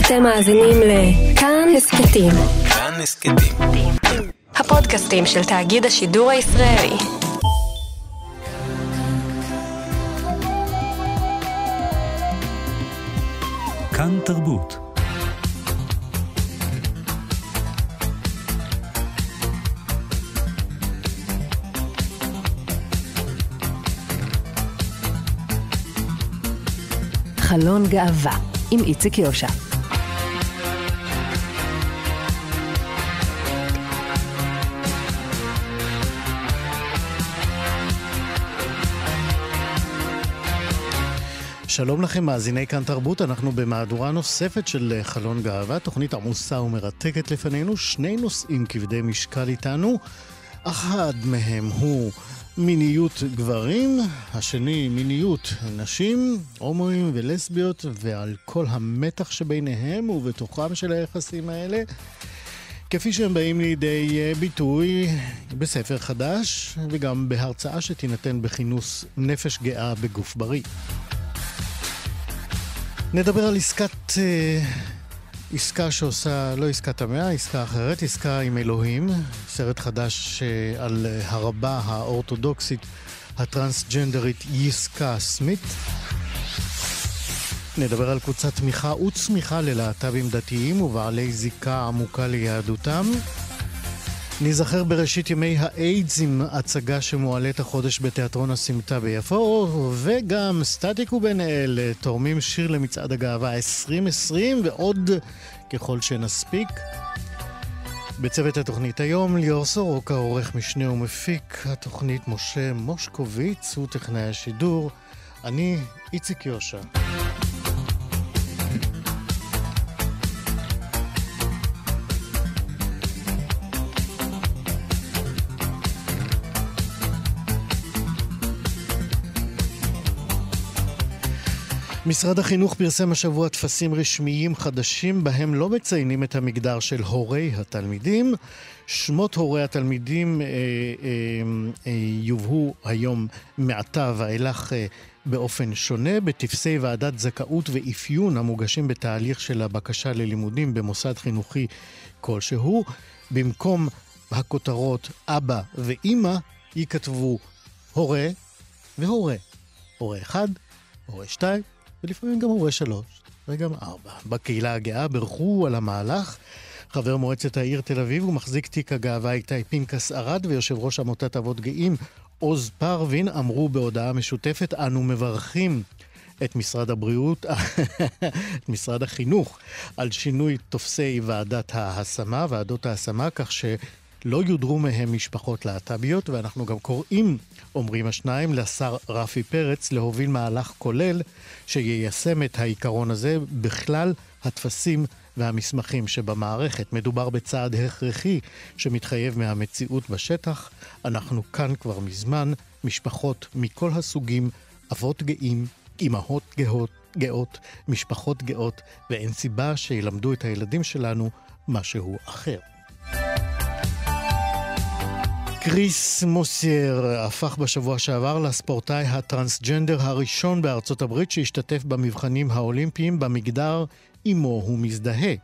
אתם מאזינים לכאן הסכתים. כאן הסכתים. הפודקאסטים של תאגיד השידור הישראלי. כאן תרבות. חלון גאווה עם איציק יושע. שלום לכם, מאזיני כאן תרבות, אנחנו במהדורה נוספת של חלון גאווה, תוכנית עמוסה ומרתקת לפנינו, שני נושאים כבדי משקל איתנו, אחד מהם הוא מיניות גברים, השני מיניות נשים, הומואים ולסביות, ועל כל המתח שביניהם ובתוכם של היחסים האלה. כפי שהם באים לידי ביטוי בספר חדש וגם בהרצאה שתינתן בכינוס נפש גאה בגוף בריא. נדבר על עסקת... עסקה שעושה, לא עסקת המאה, עסקה אחרת, עסקה עם אלוהים, סרט חדש על הרבה האורתודוקסית הטרנסג'נדרית יסקה סמית. נדבר על קבוצת תמיכה וצמיחה ללהט"בים דתיים ובעלי זיקה עמוקה ליהדותם. ניזכר בראשית ימי האיידס עם הצגה שמועלית החודש בתיאטרון הסמטה ביפו, וגם סטטיק ובן אל תורמים שיר למצעד הגאווה 2020, ועוד ככל שנספיק. בצוות התוכנית היום ליאור סורוקה, עורך משנה ומפיק התוכנית משה מושקוביץ, הוא טכנאי השידור. אני איציק יושע. משרד החינוך פרסם השבוע טפסים רשמיים חדשים בהם לא מציינים את המגדר של הורי התלמידים. שמות הורי התלמידים אה, אה, אה, יובאו היום מעתה ואילך אה, באופן שונה בטפסי ועדת זכאות ואפיון המוגשים בתהליך של הבקשה ללימודים במוסד חינוכי כלשהו. במקום הכותרות אבא ואימא ייכתבו הורה והורה. הורה אחד, הורה שתיים. ולפעמים גם הורה שלוש, וגם ארבע. בקהילה הגאה בירכו על המהלך. חבר מועצת העיר תל אביב ומחזיק תיק הגאווה איתי פנקס ארד ויושב ראש עמותת אבות גאים עוז פרווין אמרו בהודעה משותפת, אנו מברכים את משרד הבריאות, את משרד החינוך, על שינוי טופסי ועדת ההשמה, ועדות ההשמה, כך ש... לא יודרו מהם משפחות להט"ביות, ואנחנו גם קוראים, אומרים השניים, לשר רפי פרץ להוביל מהלך כולל שיישם את העיקרון הזה בכלל הטפסים והמסמכים שבמערכת. מדובר בצעד הכרחי שמתחייב מהמציאות בשטח. אנחנו כאן כבר מזמן, משפחות מכל הסוגים, אבות גאים, אימהות גאות, גאות, משפחות גאות, ואין סיבה שילמדו את הילדים שלנו משהו אחר. קריס מוסייר הפך בשבוע שעבר לספורטאי הטרנסג'נדר הראשון בארצות הברית שהשתתף במבחנים האולימפיים במגדר עמו הוא מזדהה.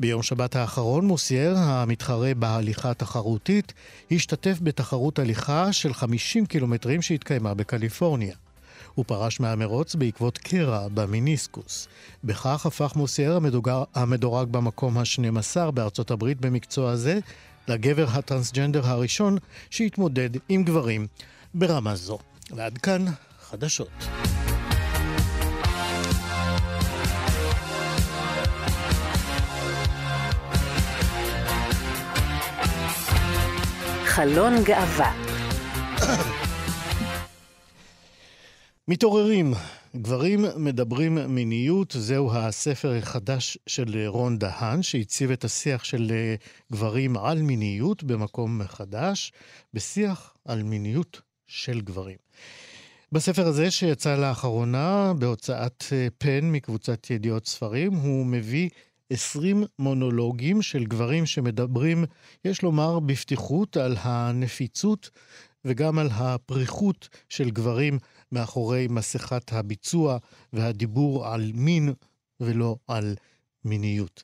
ביום שבת האחרון מוסייר, המתחרה בהליכה תחרותית, השתתף בתחרות הליכה של 50 קילומטרים שהתקיימה בקליפורניה. הוא פרש מהמרוץ בעקבות קרע במיניסקוס. בכך הפך מוסייר המדורג במקום ה-12 בארצות הברית במקצוע זה לגבר הטרנסג'נדר הראשון שהתמודד עם גברים ברמה זו. ועד כאן חדשות. חלון גאווה מתעוררים, גברים מדברים מיניות, זהו הספר החדש של רון דהן, שהציב את השיח של גברים על מיניות במקום חדש, בשיח על מיניות של גברים. בספר הזה, שיצא לאחרונה בהוצאת פן מקבוצת ידיעות ספרים, הוא מביא 20 מונולוגים של גברים שמדברים, יש לומר, בפתיחות על הנפיצות וגם על הפריחות של גברים מאחורי מסכת הביצוע והדיבור על מין ולא על מיניות.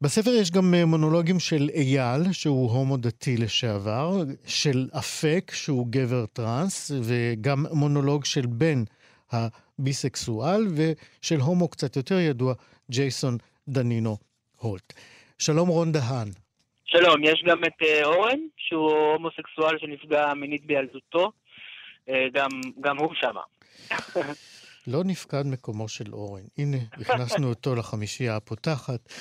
בספר יש גם אה, מונולוגים של אייל, שהוא הומו דתי לשעבר, של אפק, שהוא גבר טראנס, וגם מונולוג של בן הביסקסואל, ושל הומו קצת יותר ידוע, ג'ייסון דנינו הולט. שלום רון דהן. שלום, יש גם את אה, אורן, שהוא הומוסקסואל שנפגע מינית בילדותו, גם, גם הוא שמה. לא נפקד מקומו של אורן. הנה, הכנסנו אותו לחמישייה הפותחת.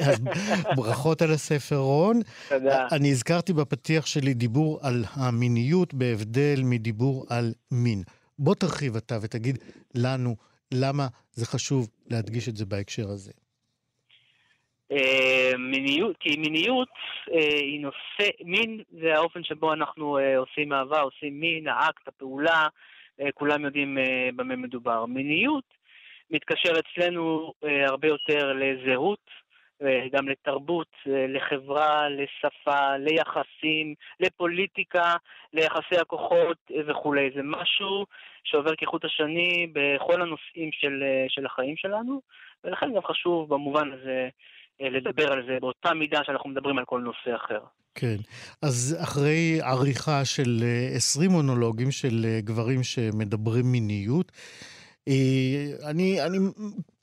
ברכות על הספר, רון. תודה. אני הזכרתי בפתיח שלי דיבור על המיניות בהבדל מדיבור על מין. בוא תרחיב אתה ותגיד לנו למה זה חשוב להדגיש את זה בהקשר הזה. אה, מיניות, כי מיניות אה, היא נושא, מין זה האופן שבו אנחנו אה, עושים אהבה, עושים מין, האקט, הפעולה, כולם יודעים במה מדובר. מיניות מתקשר אצלנו הרבה יותר לזהות, גם לתרבות, לחברה, לשפה, ליחסים, לפוליטיקה, ליחסי הכוחות וכולי. זה משהו שעובר כחוט השני בכל הנושאים של, של החיים שלנו, ולכן גם חשוב במובן הזה לדבר על זה באותה מידה שאנחנו מדברים על כל נושא אחר. כן, אז אחרי עריכה של 20 אה, מונולוגים של אה, גברים שמדברים מיניות, אני, אני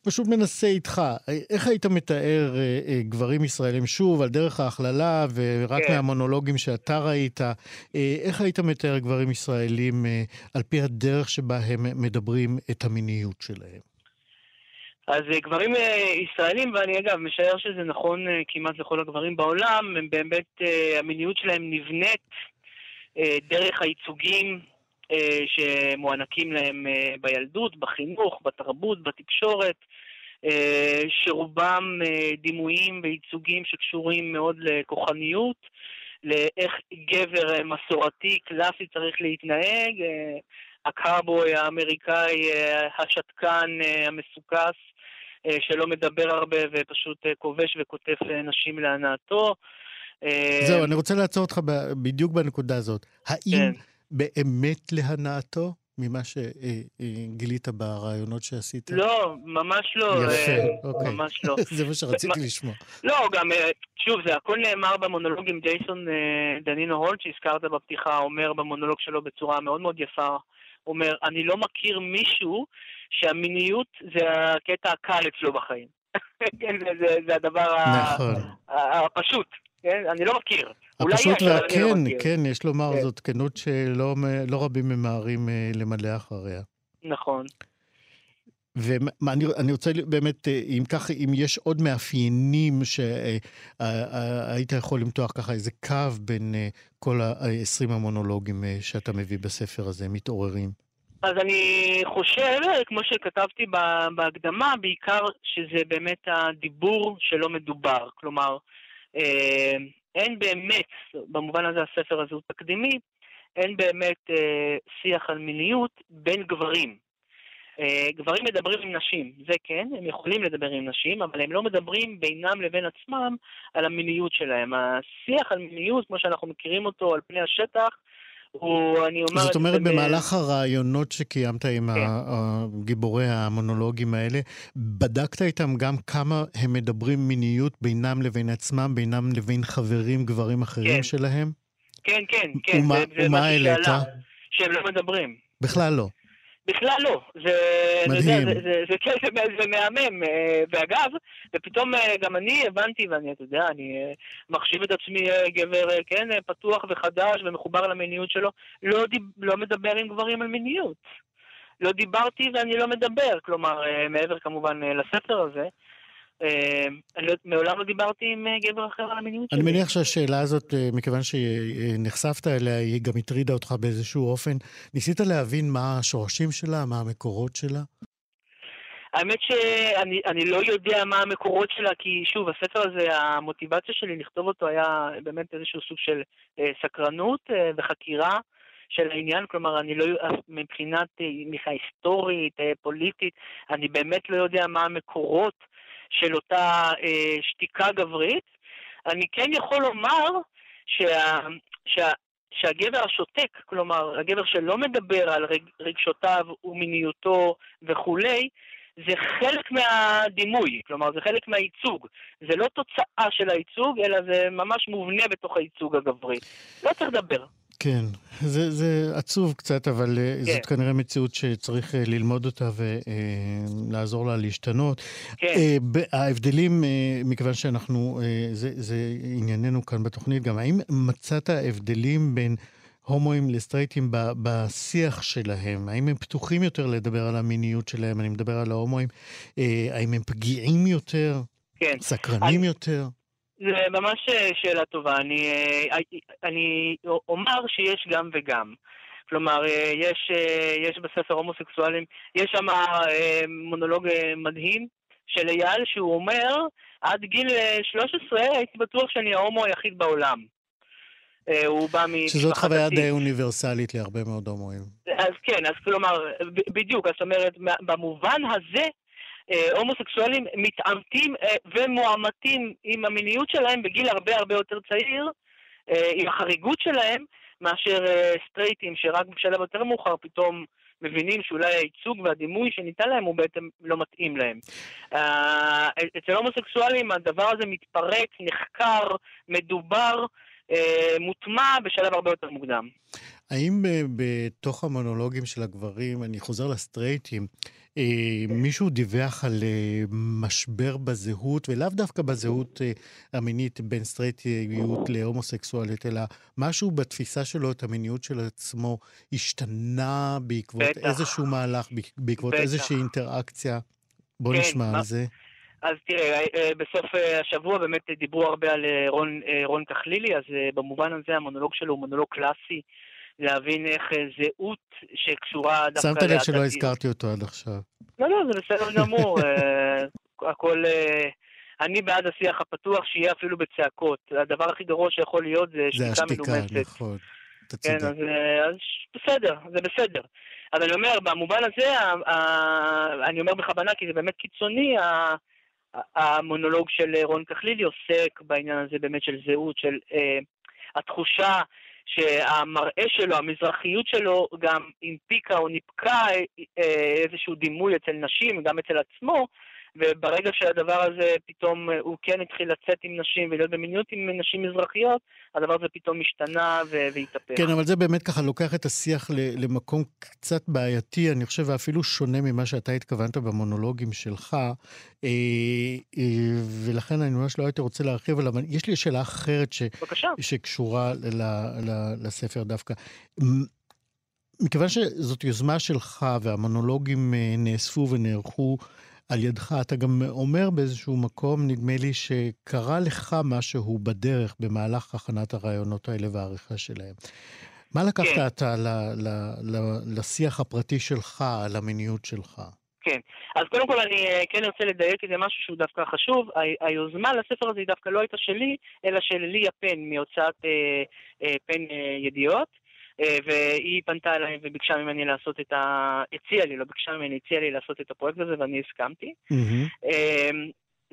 פשוט מנסה איתך, איך היית מתאר גברים ישראלים, שוב, על דרך ההכללה ורק כן. מהמונולוגים שאתה ראית, איך היית מתאר גברים ישראלים על פי הדרך שבה הם מדברים את המיניות שלהם? אז אה, גברים אה, ישראלים, ואני אגב משער שזה נכון אה, כמעט לכל הגברים בעולם, הם באמת, המיניות שלהם נבנית דרך הייצוגים שמוענקים להם בילדות, בחינוך, בתרבות, בתקשורת, שרובם דימויים וייצוגים שקשורים מאוד לכוחניות, לאיך גבר מסורתי, קלאסי צריך להתנהג, הקאבוי האמריקאי, השתקן, המסוכס, שלא מדבר הרבה ופשוט אה, כובש וקוטף אה, נשים להנאתו. זהו, אני רוצה לעצור אותך בדיוק בנקודה הזאת. האם כן. באמת להנאתו? ממה שגילית ברעיונות שעשית? לא, ממש לא. יפה, אוקיי. ממש לא. זה מה שרציתי לשמוע. לא, גם, שוב, זה הכל נאמר במונולוג עם ג'ייסון דנינו הולט, שהזכרת בפתיחה, אומר במונולוג שלו בצורה מאוד מאוד יפה, אומר, אני לא מכיר מישהו שהמיניות זה הקטע הקל אצלו בחיים. כן, זה, זה, זה הדבר נכון. הפשוט, כן? אני לא מכיר. הפשוט והכן, לא כן, יש לומר, כן. זאת כנות שלא לא רבים ממהרים אה, למלא אחריה. נכון. ואני רוצה באמת, אה, אם ככה, אם יש עוד מאפיינים שהיית אה, יכול למתוח ככה איזה קו בין כל ה-20 המונולוגים שאתה מביא בספר הזה, מתעוררים. אז אני חושב, כמו שכתבתי בהקדמה, בעיקר שזה באמת הדיבור שלא מדובר. כלומר, אה, אין באמת, במובן הזה הספר הזה הוא תקדימי, אין באמת אה, שיח על מיניות בין גברים. אה, גברים מדברים עם נשים, זה כן, הם יכולים לדבר עם נשים, אבל הם לא מדברים בינם לבין עצמם על המיניות שלהם. השיח על מיניות, כמו שאנחנו מכירים אותו על פני השטח, הוא, אני אומר... זאת אומרת, במהלך הרעיונות שקיימת עם כן. גיבורי המונולוגים האלה, בדקת איתם גם כמה הם מדברים מיניות בינם לבין עצמם, בינם לבין חברים, גברים אחרים כן. שלהם? כן, כן, כן. ומה, העלית? שהם לא מדברים. בכלל לא. בכלל לא. זה, מדהים. זה, זה, זה, זה, זה, זה, זה מהמם. אה, ואגב, ופתאום אה, גם אני הבנתי, ואני, אתה יודע, אני אה, מחשיב את עצמי גבר, כן, פתוח וחדש ומחובר למיניות שלו, לא, דיב, לא מדבר עם גברים על מיניות. לא דיברתי ואני לא מדבר, כלומר, מעבר כמובן לספר הזה. אה, לא, מעולם לא דיברתי עם אה, גבר אחר על המיניות שלי. אני מניח שהשאלה הזאת, אה, מכיוון שנחשפת אליה, היא גם הטרידה אותך באיזשהו אופן. ניסית להבין מה השורשים שלה, מה המקורות שלה? האמת שאני לא יודע מה המקורות שלה, כי שוב, הספר הזה, המוטיבציה שלי לכתוב אותו היה באמת איזשהו סוג של סקרנות וחקירה של העניין, כלומר, אני לא, מבחינת תמיכה היסטורית, פוליטית, אני באמת לא יודע מה המקורות של אותה אה, שתיקה גברית. אני כן יכול לומר שה, שה, שהגבר השותק, כלומר, הגבר שלא מדבר על רג, רגשותיו ומיניותו וכולי, זה חלק מהדימוי, כלומר זה חלק מהייצוג. זה לא תוצאה של הייצוג, אלא זה ממש מובנה בתוך הייצוג הגברי. לא צריך לדבר. כן, זה, זה עצוב קצת, אבל כן. זאת כנראה מציאות שצריך אה, ללמוד אותה ולעזור לה להשתנות. כן. ההבדלים, מכיוון שאנחנו, זה, זה ענייננו כאן בתוכנית גם, האם מצאת הבדלים בין... הומואים לסטרייטים בשיח שלהם? האם הם פתוחים יותר לדבר על המיניות שלהם? אני מדבר על ההומואים. אה, האם הם פגיעים יותר? כן. סקרנים אני... יותר? זה ממש אה, שאלה טובה. אני, אה, אני אומר שיש גם וגם. כלומר, יש, יש בספר הומוסקסואלים, יש שם מונולוג מדהים של אייל, שהוא אומר, עד גיל 13 הייתי בטוח שאני ההומו היחיד בעולם. אה, הוא בא מ... שזאת חוויה די אוניברסלית להרבה מאוד הומואים. אז כן, אז כלומר, בדיוק, זאת אומרת, במובן הזה, אה, הומוסקסואלים מתעמתים אה, ומועמתים עם המיניות שלהם בגיל הרבה הרבה יותר צעיר, עם החריגות שלהם, מאשר סטרייטים שרק בשלב יותר מאוחר פתאום מבינים שאולי הייצוג והדימוי שניתן להם הוא בעצם לא מתאים להם. אצל הומוסקסואלים הדבר הזה מתפרק, נחקר, מדובר, אה, מוטמע בשלב הרבה יותר מוקדם. האם אה, בתוך המונולוגים של הגברים, אני חוזר לסטרייטים, אה, מישהו דיווח על משבר בזהות, ולאו דווקא בזהות המינית בין סטרייטיות להומוסקסואלית, אלא משהו בתפיסה שלו, את המיניות של עצמו, השתנה בעקבות בטח. איזשהו מהלך, בעקבות בטח. איזושהי אינטראקציה? בוא כן, נשמע מה... על זה. אז תראה, אה, בסוף אה, השבוע באמת דיברו הרבה על אה, רון, רון כחלילי, אז במובן הזה המונולוג שלו הוא מונולוג קלאסי, להבין איך זהות שקשורה דווקא... שמת לב שלא הזכרתי אותו עד עכשיו. לא, לא, זה בסדר גמור. הכל... אני בעד השיח הפתוח, שיהיה אפילו בצעקות. הדבר הכי גרוע שיכול להיות זה שתיקה מנומסת. זה השתיקה, נכון. אתה כן, אז, אז בסדר, זה בסדר. אבל אני אומר, במובן הזה, אני אומר בכוונה, כי זה באמת קיצוני, המונולוג של אה, רון כחלילי עוסק בעניין הזה באמת של זהות, של אה, התחושה שהמראה שלו, המזרחיות שלו, גם הנפיקה או ניפקה אה, איזשהו דימוי אצל נשים, גם אצל עצמו, וברגע שהדבר הזה פתאום, אה, הוא כן התחיל לצאת עם נשים ולהיות במיניות עם נשים מזרחיות, הדבר הזה פתאום השתנה והתהפך. כן, אבל זה באמת ככה לוקח את השיח למקום קצת בעייתי, אני חושב, ואפילו שונה ממה שאתה התכוונת במונולוגים שלך, אה, אה, ולכן אני ממש לא הייתי רוצה להרחיב עליו, אבל יש לי שאלה אחרת ש... שקשורה ל, ל, לספר דווקא. מכיוון שזאת יוזמה שלך והמונולוגים נאספו ונערכו על ידך. אתה גם אומר באיזשהו מקום, נדמה לי, שקרה לך משהו בדרך במהלך הכנת הרעיונות האלה והעריכה שלהם. מה לקחת כן. אתה ל, ל, ל, לשיח הפרטי שלך, על המיניות שלך? כן. אז קודם כל אני אה, כן רוצה לדייק איזה משהו שהוא דווקא חשוב. היוזמה לספר הזה היא דווקא לא הייתה שלי, אלא של ליה פן מהוצאת אה, אה, פן אה, ידיעות. אה, והיא פנתה אליי וביקשה ממני לעשות את ה... הציעה לי, לא ביקשה ממני, הציעה לי לעשות את הפרויקט הזה ואני הסכמתי. Mm-hmm.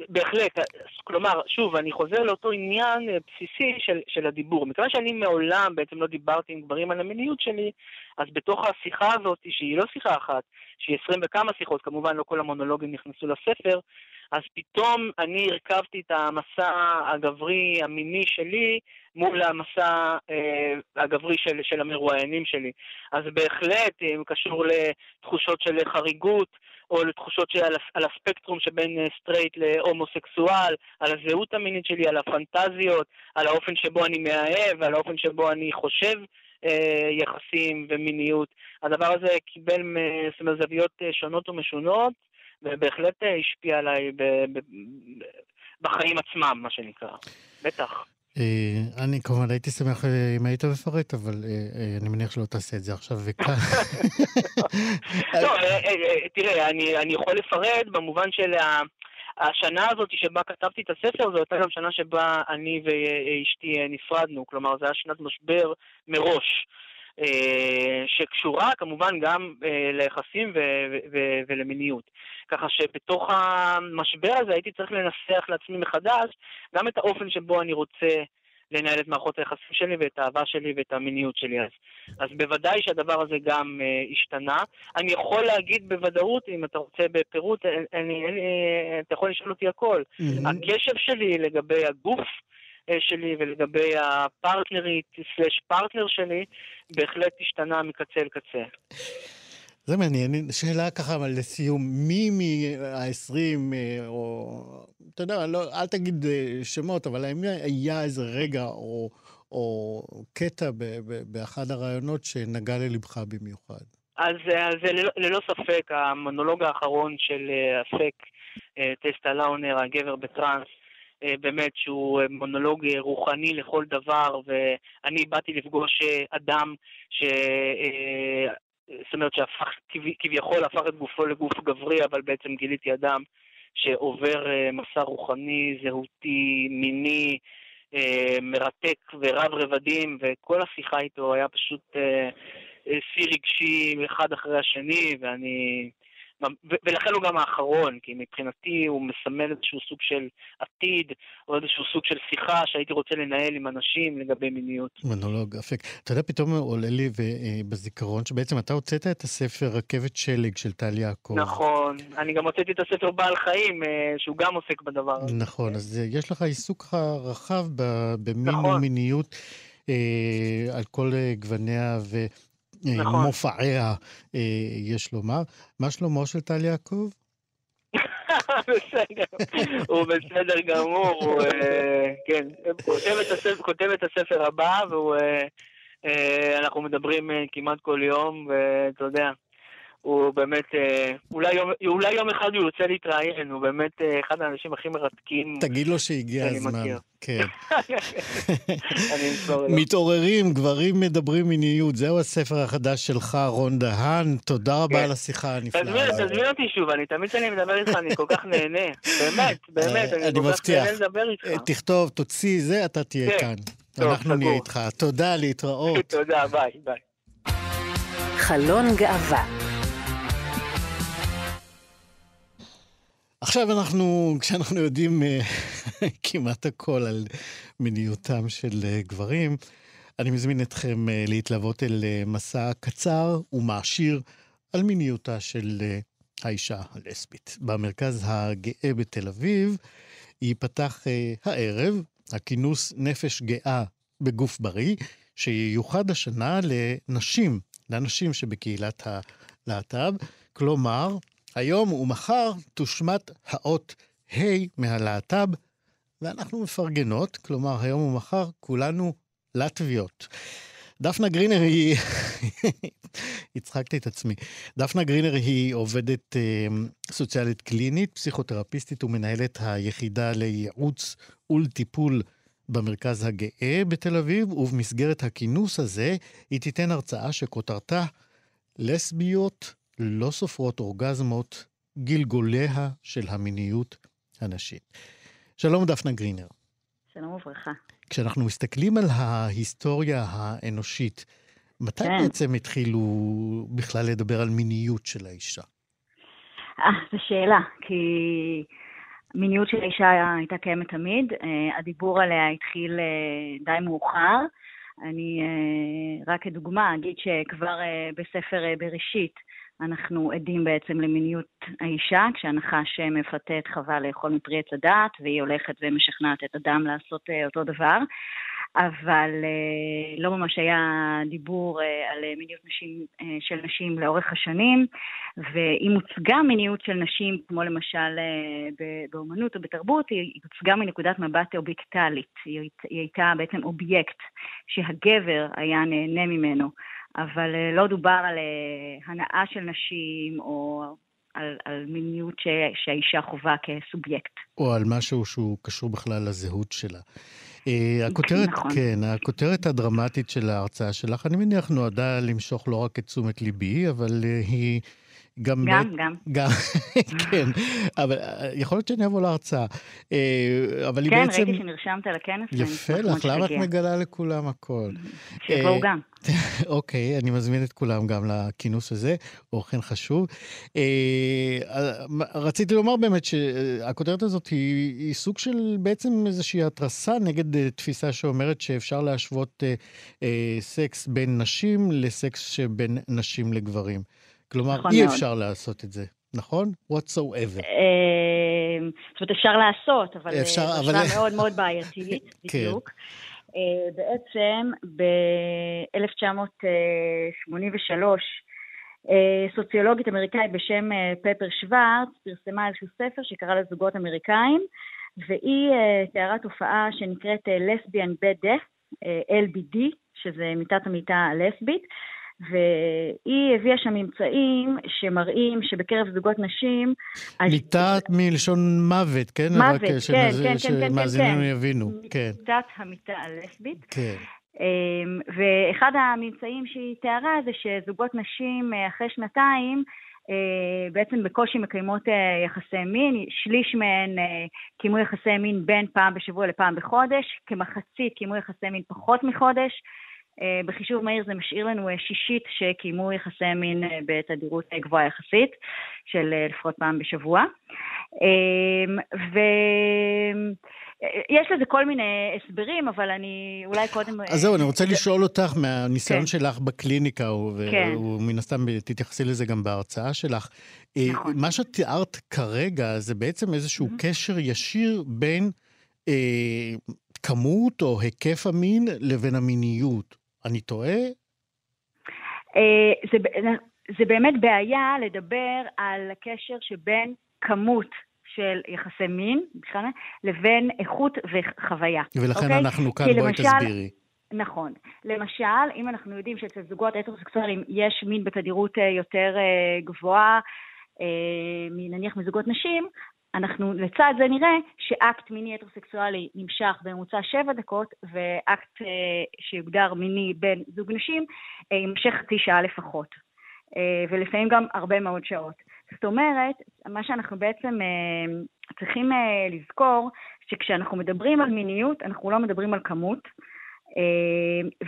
בהחלט, כלומר, שוב, אני חוזר לאותו עניין אה, בסיסי של, של הדיבור. מכיוון שאני מעולם בעצם לא דיברתי עם גברים על המיניות שלי, אז בתוך השיחה הזאת, שהיא לא שיחה אחת, שהיא עשרים וכמה שיחות, כמובן לא כל המונולוגים נכנסו לספר, אז פתאום אני הרכבתי את המסע הגברי המיני שלי מול המסע אה, הגברי של, של המרואיינים שלי. אז בהחלט, אם קשור לתחושות של חריגות, או לתחושות שעל על הספקטרום שבין אה, סטרייט להומוסקסואל, על הזהות המינית שלי, על הפנטזיות, על האופן שבו אני מאהב, על האופן שבו אני חושב אה, יחסים ומיניות. הדבר הזה קיבל אומרת, זוויות אה, שונות ומשונות, ובהחלט אה, השפיע עליי בחיים עצמם, מה שנקרא. בטח. אה, אני כמובן הייתי שמח אה, אם היית מפרט, אבל אני מניח שלא תעשה את זה עכשיו וכאן. לא, תראה, אני יכול לפרט במובן של השנה הזאת שבה כתבתי את הספר, זו הייתה גם שנה שבה אני ואשתי נפרדנו, כלומר זו הייתה שנת משבר מראש. אה, שקשורה כמובן גם אה, ליחסים ולמיניות. ככה שבתוך המשבר הזה הייתי צריך לנסח לעצמי מחדש גם את האופן שבו אני רוצה לנהל את מערכות היחסים שלי ואת האהבה שלי ואת המיניות שלי אז. אז בוודאי שהדבר הזה גם uh, השתנה. אני יכול להגיד בוודאות, אם אתה רוצה בפירוט, אין, אין, אין, אתה יכול לשאול אותי הכל. Mm-hmm. הקשב שלי לגבי הגוף שלי ולגבי הפרטנרית סלש פרטנר שלי, בהחלט השתנה מקצה אל קצה. זה מעניין. שאלה ככה, אבל לסיום, מי מה-20, או... אתה יודע, לא, אל תגיד אה, שמות, אבל האם היה איזה רגע או, או קטע ב, ב, באחד הרעיונות שנגע ללבך במיוחד? אז, אז ללא, ללא ספק, המונולוג האחרון של הסק, טסטה לאונר, הגבר בטראנס, באמת שהוא מונולוג רוחני לכל דבר, ואני באתי לפגוש אדם ש... זאת אומרת שהפך, כביכול הפך את גופו לגוף גברי, אבל בעצם גיליתי אדם שעובר מסע רוחני, זהותי, מיני, מרתק ורב רבדים, וכל השיחה איתו היה פשוט שיא רגשי אחד אחרי השני, ואני... ולכן הוא גם האחרון, כי מבחינתי הוא מסמל איזשהו סוג של עתיד, או איזשהו סוג של שיחה שהייתי רוצה לנהל עם אנשים לגבי מיניות. מונולוג, אפק. אתה יודע, פתאום עולה לי בזיכרון שבעצם אתה הוצאת את הספר רכבת שלג של טל יעקב. נכון, אני גם הוצאתי את הספר בעל חיים, שהוא גם עוסק בדבר הזה. נכון, אז יש לך עיסוק רחב במין נכון. ומיניות. על כל גווניה ו... נכון. מופעיה, יש לומר. מה שלומו של טל יעקב? בסדר, הוא בסדר גמור, הוא, כן, כותב את הספר הבא, ואנחנו מדברים כמעט כל יום, ואתה יודע, הוא באמת, אולי יום, אולי יום אחד הוא יוצא להתראיין, הוא באמת אחד האנשים הכי מרתקים. תגיד לו שהגיע הזמן. מכיר. כן. אני אמסור לו. מתעוררים, גברים מדברים מיניות, זהו הספר החדש שלך, רון דהן. תודה רבה כן. על השיחה הנפלאה. תזמין, תזמין אותי שוב, אני תמיד כשאני מדבר איתך, אני כל כך נהנה. באמת, באמת, אני אני כל כך. נהנה לדבר איתך. תכתוב, תוציא זה, אתה תהיה כן. כאן. טוב, אנחנו נהיה. איתך. תודה, להתראות. תודה, ביי, ביי. חלון גאווה. עכשיו אנחנו, כשאנחנו יודעים אה, כמעט הכל על מיניותם של אה, גברים, אני מזמין אתכם אה, להתלוות אל מסע קצר ומעשיר על מיניותה של האישה הלסבית. במרכז הגאה בתל אביב ייפתח הערב הכינוס נפש גאה בגוף בריא, שייוחד השנה לנשים, לאנשים שבקהילת הלהט"ב, כלומר, היום ומחר תושמט האות ה' מהלהט"ב, ואנחנו מפרגנות, כלומר, היום ומחר כולנו לטביות. דפנה גרינר היא... הצחקתי את עצמי. דפנה גרינר היא עובדת אה, סוציאלית קלינית, פסיכותרפיסטית ומנהלת היחידה לייעוץ ולטיפול במרכז הגאה בתל אביב, ובמסגרת הכינוס הזה היא תיתן הרצאה שכותרתה לסביות לא סופרות אורגזמות, גלגוליה של המיניות הנשית. שלום דפנה גרינר. שלום וברכה. כשאנחנו מסתכלים על ההיסטוריה האנושית, מתי כן. בעצם התחילו בכלל לדבר על מיניות של האישה? אה, זו שאלה, כי מיניות של האישה הייתה קיימת תמיד. אה, הדיבור עליה התחיל אה, די מאוחר. אני אה, רק כדוגמה אגיד שכבר בספר בראשית אנחנו עדים בעצם למיניות האישה, כשהנחש מפתה את חווה לאכול מפרי עץ הדעת, והיא הולכת ומשכנעת את אדם לעשות אה, אותו דבר. אבל אה, לא ממש היה דיבור אה, על מיניות נשים, של נשים לאורך השנים, ואם הוצגה מיניות של נשים, כמו למשל באומנות או בתרבות, היא הוצגה מנקודת מבט אובייקטלית. היא הייתה בעצם אובייקט שהגבר היה נהנה ממנו, אבל אה, לא דובר על אה, הנאה של נשים או על, על מיניות ש, שהאישה חווה כסובייקט. או על משהו שהוא קשור בכלל לזהות שלה. אה, הכותרת, נכון. כן, הכותרת הדרמטית של ההרצאה שלך, אני מניח, נועדה למשוך לא רק את תשומת ליבי, אבל היא גם, גם. גם, גם, כן, אבל אה, יכול להיות שאני אבוא להרצאה. אה, אבל היא כן, בעצם... ראיתי שנרשמת לכנס. יפה לך, למה את מגלה לכולם הכל? שיבואו גם. אוקיי, אני מזמין את כולם גם לכינוס הזה, אורחן חשוב. רציתי לומר באמת שהכותרת הזאת היא, היא סוג של בעצם איזושהי התרסה נגד תפיסה שאומרת שאפשר להשוות סקס בין נשים לסקס שבין נשים לגברים. כלומר, נכון אי מאוד. אפשר לעשות את זה, נכון? whatsoever. אה, זאת אומרת, אפשר לעשות, אבל אפשר, זו אבל... מאוד מאוד בעייתית, כן. בדיוק. אה, בעצם ב-1983, אה, סוציולוגית אמריקאית בשם פפר שוורץ פרסמה איזשהו ספר שקרא לזוגות אמריקאים, והיא תיארה תופעה שנקראת לסביאן בד דף, LBD, שזה מיטת המיטה הלסבית, והיא הביאה שם ממצאים שמראים שבקרב זוגות נשים... מיטת מלשון מוות, כן? מוות, כן, שמז... כן, כן, כן, כן. שמאזיננו כן. יבינו, כן. מיטת המיטה הלסבית. כן. אמ, ואחד הממצאים שהיא תיארה זה שזוגות נשים אה, אחרי שנתיים אה, בעצם בקושי מקיימות אה, יחסי מין, שליש מהן קיימו יחסי מין בין פעם בשבוע לפעם בחודש, כמחצית קיימו יחסי מין פחות מחודש, אה, בחישוב מהיר זה משאיר לנו אה, שישית שקיימו יחסי מין אה, בתדירות גבוהה יחסית, של לפחות פעם בשבוע. ויש לזה כל מיני הסברים, אבל אני אולי קודם... אז זהו, אני רוצה לשאול אותך מהניסיון כן. שלך בקליניקה, ומן כן. הסתם תתייחסי לזה גם בהרצאה שלך. נכון. מה שתיארת כרגע זה בעצם איזשהו mm-hmm. קשר ישיר בין אה, כמות או היקף המין לבין המיניות. אני טועה? אה, זה, זה באמת בעיה לדבר על הקשר שבין כמות של יחסי מין, בכלל, לבין איכות וחוויה. ולכן אוקיי? אנחנו כאן, בואי תסבירי. נכון. למשל, אם אנחנו יודעים שאצל זוגות הטרוסקסואלים יש מין בתדירות אה, יותר אה, גבוהה, נניח מזוגות נשים, אנחנו לצד זה נראה שאקט מיני הטרוסקסואלי נמשך בממוצע שבע דקות, ואקט אה, שיוגדר מיני בין זוג נשים אה, יימשך חצי שעה לפחות, אה, ולפעמים גם הרבה מאוד שעות. זאת אומרת, מה שאנחנו בעצם אה, צריכים אה, לזכור, שכשאנחנו מדברים על מיניות, אנחנו לא מדברים על כמות,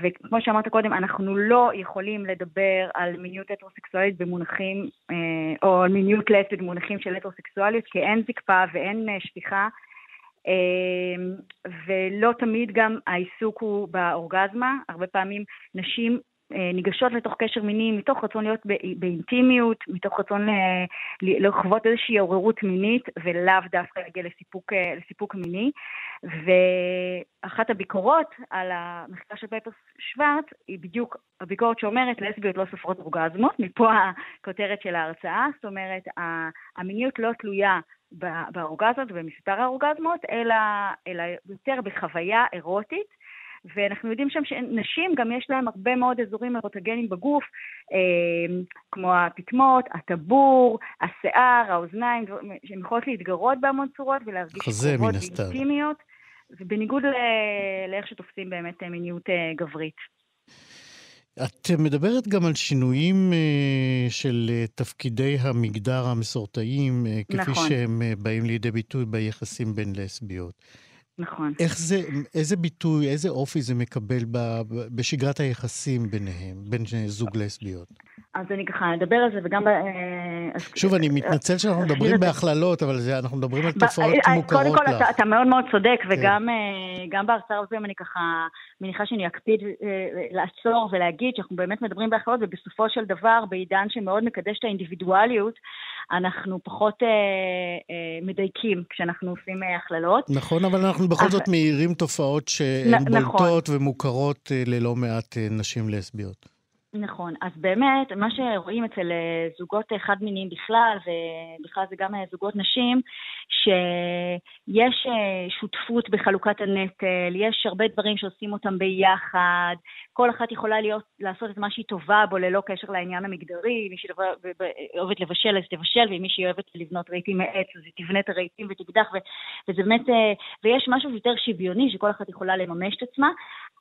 וכמו שאמרת קודם, אנחנו לא יכולים לדבר על מיניות הטרוסקסואלית במונחים, אה, או על מיניות לסבית במונחים של הטרוסקסואליות, כי אין זקפה ואין אה, שפיכה, ולא תמיד גם העיסוק הוא באורגזמה. הרבה פעמים נשים ניגשות לתוך קשר מיני מתוך רצון להיות באינטימיות, מתוך רצון אה, לחוות איזושהי עוררות מינית ולאו דווקא להגיע לסיפוק, אה, לסיפוק מיני. ואחת הביקורות על המחקר של פייפרס שוורץ היא בדיוק הביקורת שאומרת לסביות לא סופרות אורגזמות, מפה הכותרת של ההרצאה, זאת אומרת המיניות לא תלויה באורגזמות ובמספר האורגזמות, אלא, אלא יותר בחוויה אירוטית. ואנחנו יודעים שם שנשים גם יש להן הרבה מאוד אזורים אירוטוגנים בגוף, אה, כמו הפטמות, הטבור, השיער, האוזניים, שהן יכולות להתגרות בהמון צורות ולהרגיש קרובות ואינטימיות, ובניגוד לאיך שתופסים באמת מיניות אה, גברית. את מדברת גם על שינויים אה, של תפקידי המגדר המסורתיים, כפי נכון. שהם באים לידי ביטוי ביחסים בין לסביות. נכון. איך זה, איזה ביטוי, איזה אופי זה מקבל ב, בשגרת היחסים ביניהם, בין זוג לסביות? אז אני ככה אדבר על זה וגם... ב... אה, שוב, אני מתנצל שאנחנו מדברים בהכללות, אבל זה, אנחנו מדברים על תופעות אה, מוכרות לך. קודם כל, אתה, אתה מאוד מאוד צודק, כן. וגם אה, בהרצאה הזאת אני ככה מניחה שאני אקפיד לעצור ולהגיד שאנחנו באמת מדברים בהכללות, ובסופו של דבר, בעידן שמאוד מקדש את האינדיבידואליות, אנחנו פחות אה, אה, מדייקים כשאנחנו עושים הכללות. נכון, אבל אנחנו בכל זאת מאירים תופעות שהן נכון. בולטות ומוכרות ללא מעט נשים לסביות. נכון, אז באמת, מה שרואים אצל אה, זוגות חד-מיניים בכלל, ובכלל זה גם אה, זוגות נשים, שיש אה, שותפות בחלוקת הנטל, יש הרבה דברים שעושים אותם ביחד, כל אחת יכולה להיות, לעשות את מה שהיא טובה בו ללא קשר לעניין המגדרי, מי שאוהבת לבשל אז תבשל, ומי שהיא אוהבת לבנות רהיטים מעץ אז היא תבנה את הרהיטים ותקדח, וזה באמת, ויש משהו יותר שוויוני שכל אחת יכולה לממש את עצמה,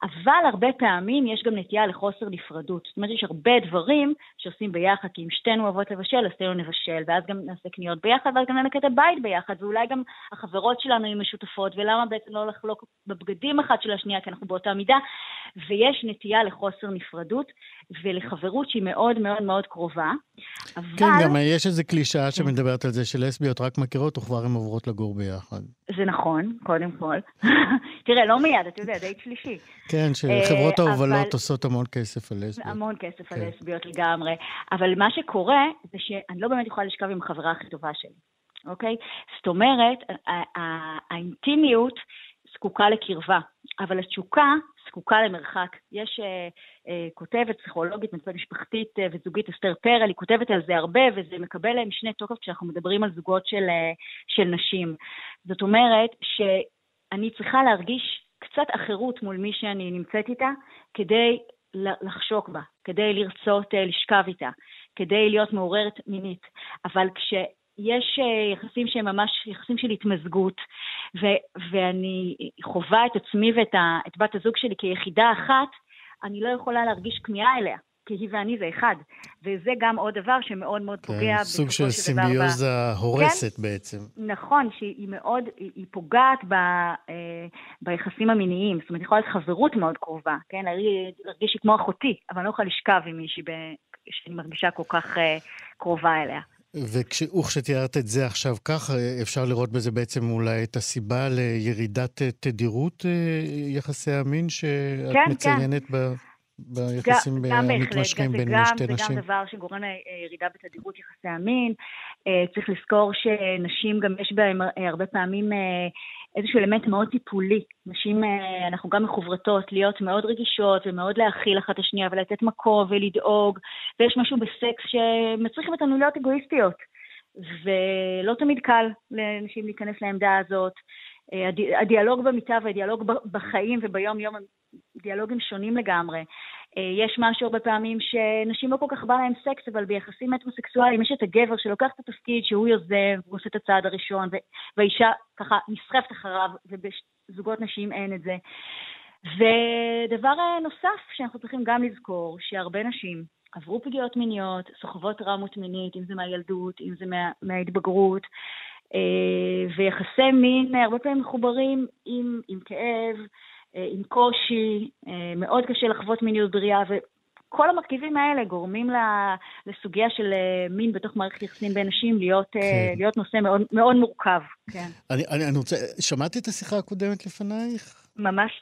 אבל הרבה פעמים יש גם נטייה לחוסר נפרדות. זאת אומרת, יש הרבה דברים שעושים ביחד, כי אם שתינו אוהבות לבשל, אז שתינו נבשל, ואז גם נעשה קניות ביחד, ואז גם ננקה את הבית ביחד, ואולי גם החברות שלנו יהיו משותפות, ולמה בעצם לא לחלוק בבגדים אחת של השנייה, כי אנחנו באותה מידה, ויש נטייה לחוסר נפרדות ולחברות שהיא מאוד מאוד מאוד קרובה. אבל... כן, גם יש איזו קלישאה שמדברת על זה שלסביות רק מכירות וכבר הן עוברות לגור ביחד. זה נכון, קודם כל. תראה, לא מיד, אתה יודע, דייט שלישי. כן, שחברות אה, ההובלות עושות המון כסף על לסביות. המון כסף על כן. לסביות לגמרי. אבל מה שקורה זה שאני לא באמת יכולה לשכב עם החברה הכי טובה שלי, אוקיי? זאת אומרת, האינטימיות זקוקה לקרבה, אבל התשוקה זקוקה למרחק. יש uh, uh, כותבת פסיכולוגית, מצוות משפחתית uh, וזוגית, אסתר פרל, היא כותבת על זה הרבה, וזה מקבל משנה תוקף כשאנחנו מדברים על זוגות של, uh, של נשים. זאת אומרת שאני צריכה להרגיש קצת אחרות מול מי שאני נמצאת איתה, כדי לחשוק בה, כדי לרצות uh, לשכב איתה, כדי להיות מעוררת מינית. אבל כש... יש אה, יחסים שהם ממש יחסים של התמזגות, ו- ואני חווה את עצמי ואת ה- את בת הזוג שלי כיחידה אחת, אני לא יכולה להרגיש כמיהה אליה. כי היא ואני זה אחד. וזה גם עוד דבר שמאוד מאוד כן, פוגע בסופו של דבר. סוג של סימביוזה ב... הורסת כן? בעצם. נכון, שהיא מאוד, היא פוגעת ב, אה, ביחסים המיניים. זאת אומרת, יכולה להיות חברות מאוד קרובה, כן? להרגיש שהיא כמו אחותי, אבל אני לא יכולה לשכב עם מישהי ב... שאני מרגישה כל כך אה, קרובה אליה. וכשתיארת את זה עכשיו כך, אפשר לראות בזה בעצם אולי את הסיבה לירידת תדירות אה, יחסי המין שאת כן, כן. מציינת כן. ב... ביחסים המתמשכים בין גם, שתי נשים? זה גם דבר שגורם לירידה בתדירות יחסי המין. אה, צריך לזכור שנשים גם יש בהם הרבה פעמים אה, איזשהו אלמנט מאוד טיפולי. נשים, אה, אנחנו גם מחוברתות להיות מאוד רגישות ומאוד להכיל אחת את השנייה ולתת מקום ולדאוג, ויש משהו בסקס שמצריך אותנו להיות אגואיסטיות. ולא תמיד קל לנשים להיכנס לעמדה הזאת. הדיאלוג במיטה והדיאלוג בחיים וביום-יום הם דיאלוגים שונים לגמרי. אה, יש משהו הרבה פעמים שנשים לא כל כך בא להם סקס, אבל ביחסים הטרוסקסואליים יש את הגבר שלוקח את התפקיד שהוא יוזם, והוא עושה את הצעד הראשון, והאישה ככה נסחפת אחריו, ובזוגות נשים אין את זה. ודבר אה, נוסף שאנחנו צריכים גם לזכור, שהרבה נשים עברו פגיעות מיניות, סוחבות טראומות מינית, אם זה מהילדות, אם זה מה, מההתבגרות, אה, ויחסי מין הרבה פעמים מחוברים עם, עם כאב, עם קושי, אה, מאוד קשה לחוות מיניות בריאה, וכל המרכיבים האלה גורמים לסוגיה של אה, מין בתוך מערכת יחסים בין נשים להיות, כן. להיות נושא מאוד, מאוד מורכב. כן. אני, אני, אני רוצה, שמעתי את השיחה הקודמת לפנייך? ממש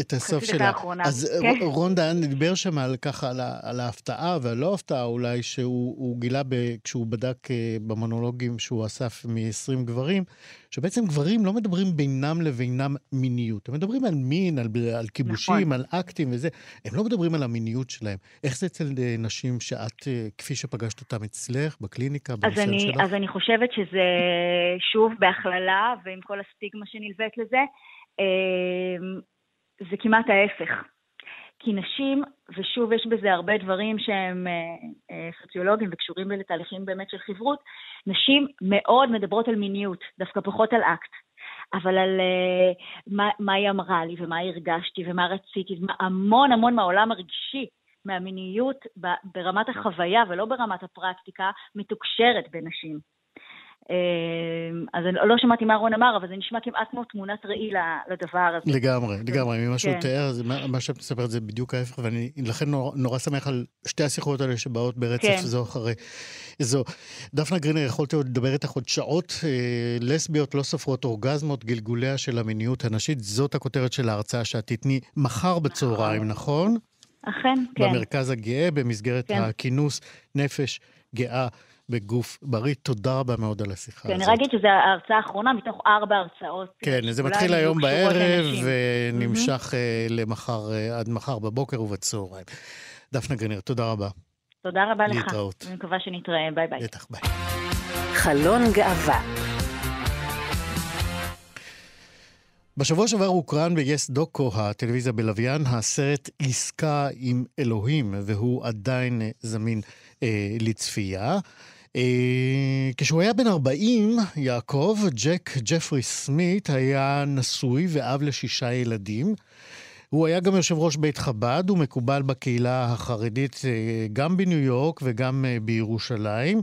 את הסוף שלה. האחרונה. אז כן. רון דהן דיבר שם על ככה, על, על ההפתעה והלא הפתעה אולי, שהוא גילה ב, כשהוא בדק אה, במונולוגים שהוא אסף מ-20 גברים, שבעצם גברים לא מדברים בינם לבינם מיניות. הם מדברים על מין, על, על כיבושים, נכון. על אקטים וזה. הם לא מדברים על המיניות שלהם. איך זה אצל אה, נשים שאת, אה, כפי שפגשת אותם אצלך, בקליניקה, בניסיון שלך? אז אני חושבת שזה, שוב, בהכללה, ועם כל הסטיגמה שנלווית לזה, זה כמעט ההפך. כי נשים, ושוב יש בזה הרבה דברים שהם אה, אה, סוציולוגיים וקשורים לתהליכים באמת של חברות, נשים מאוד מדברות על מיניות, דווקא פחות על אקט. אבל על uh, מה, מה היא אמרה לי ומה הרגשתי ומה רציתי, המון המון מהעולם הרגשי, מהמיניות ברמת החוויה ולא ברמת הפרקטיקה, מתוקשרת בין נשים. אמ, אז אני לא שמעתי מה רון אמר, אבל זה נשמע כמעט כמו תמונת ראי לדבר הזה. לגמרי, לגמרי. ממה שהוא כן. תיאר, מה שאת מספרת זה בדיוק ההפך, ואני לכן נורא שמח על שתי השיחות האלה שבאות ברצף כן. זו אחרי זו. דפנה גרינר, יכולתי עוד לדבר איתך עוד שעות. אה, לסביות לא סופרות אורגזמות, גלגוליה של המיניות הנשית. זאת הכותרת של ההרצאה שאת תתני מחר בצהריים, נכון? אכן, כן. במרכז הגאה, במסגרת כן. הכינוס נפש גאה. בגוף בריא. תודה רבה מאוד על השיחה הזאת. כן, אני אגיד שזו ההרצאה האחרונה מתוך ארבע הרצאות. כן, זה מתחיל היום בערב ונמשך mm-hmm. למחר, אה, עד מחר בבוקר ובצהריים. דפנה גרנר, תודה רבה. תודה רבה לך. להתראות. אני מקווה שנתראה, ביי ביי. בטח, ביי. חלון גאווה בשבוע שעבר הוקרן ב-yes דוקו, הטלוויזיה בלוויין, הסרט עסקה עם אלוהים, והוא עדיין זמין אה, לצפייה. אה, כשהוא היה בן 40, יעקב, ג'ק ג'פרי סמית היה נשוי ואב לשישה ילדים. הוא היה גם יושב ראש בית חב"ד, הוא מקובל בקהילה החרדית אה, גם בניו יורק וגם אה, בירושלים.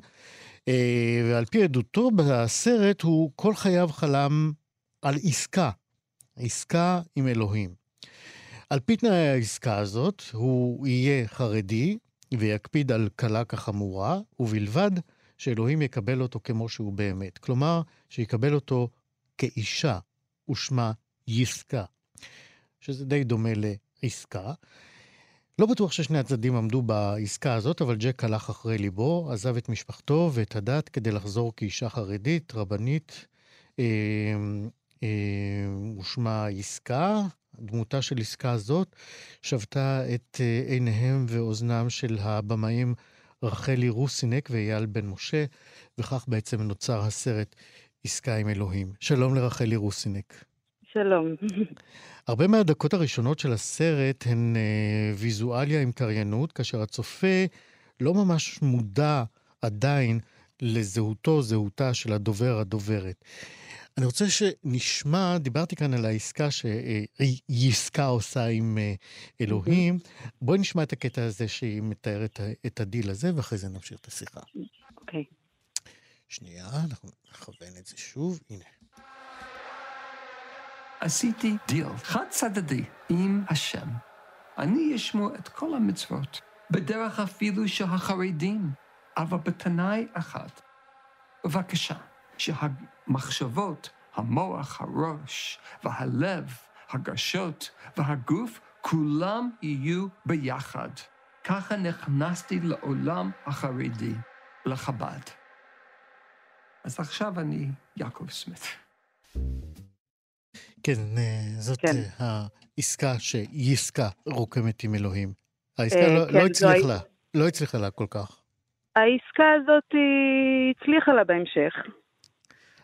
ועל פי עדותו בסרט, הוא כל חייו חלם על עסקה, עסקה עם אלוהים. על פי תנאי העסקה הזאת, הוא יהיה חרדי ויקפיד על קלה כחמורה, ובלבד שאלוהים יקבל אותו כמו שהוא באמת. כלומר, שיקבל אותו כאישה, ושמה יסקה. שזה די דומה לעסקה. לא בטוח ששני הצדדים עמדו בעסקה הזאת, אבל ג'ק הלך אחרי ליבו, עזב את משפחתו ואת הדת כדי לחזור כאישה חרדית, רבנית, אה, אה, ושמה עסקה. דמותה של עסקה הזאת שבתה את אה, עיניהם ואוזנם של הבמאים רחלי רוסינק ואייל בן משה, וכך בעצם נוצר הסרט עסקה עם אלוהים. שלום לרחלי רוסינק. שלום. הרבה מהדקות הראשונות של הסרט הן אה, ויזואליה עם קריינות, כאשר הצופה לא ממש מודע עדיין לזהותו, זהותה של הדובר, הדוברת. אני רוצה שנשמע, דיברתי כאן על העסקה שהיא עסקה עושה עם אה, אלוהים. בואי נשמע את הקטע הזה שהיא מתארת את הדיל הזה, ואחרי זה נמשיך את השיחה. אוקיי. שנייה, אנחנו נכוון את זה שוב, הנה. עשיתי דיל חד צדדי עם השם. אני אשמור את כל המצוות, בדרך אפילו של החרדים, אבל בתנאי אחת. בבקשה, שהמחשבות, המוח, הראש והלב, הגשות והגוף, כולם יהיו ביחד. ככה נכנסתי לעולם החרדי, לחב"ד. אז עכשיו אני יעקב סמית. כן, אה, זאת כן. אה, העסקה שהיא עסקה רוקמת עם אלוהים. העסקה אה, לא- כן, לא זו הצליח הי- לה, לא הצליחה לה כל כך. העסקה הזאת הצליחה לה בהמשך.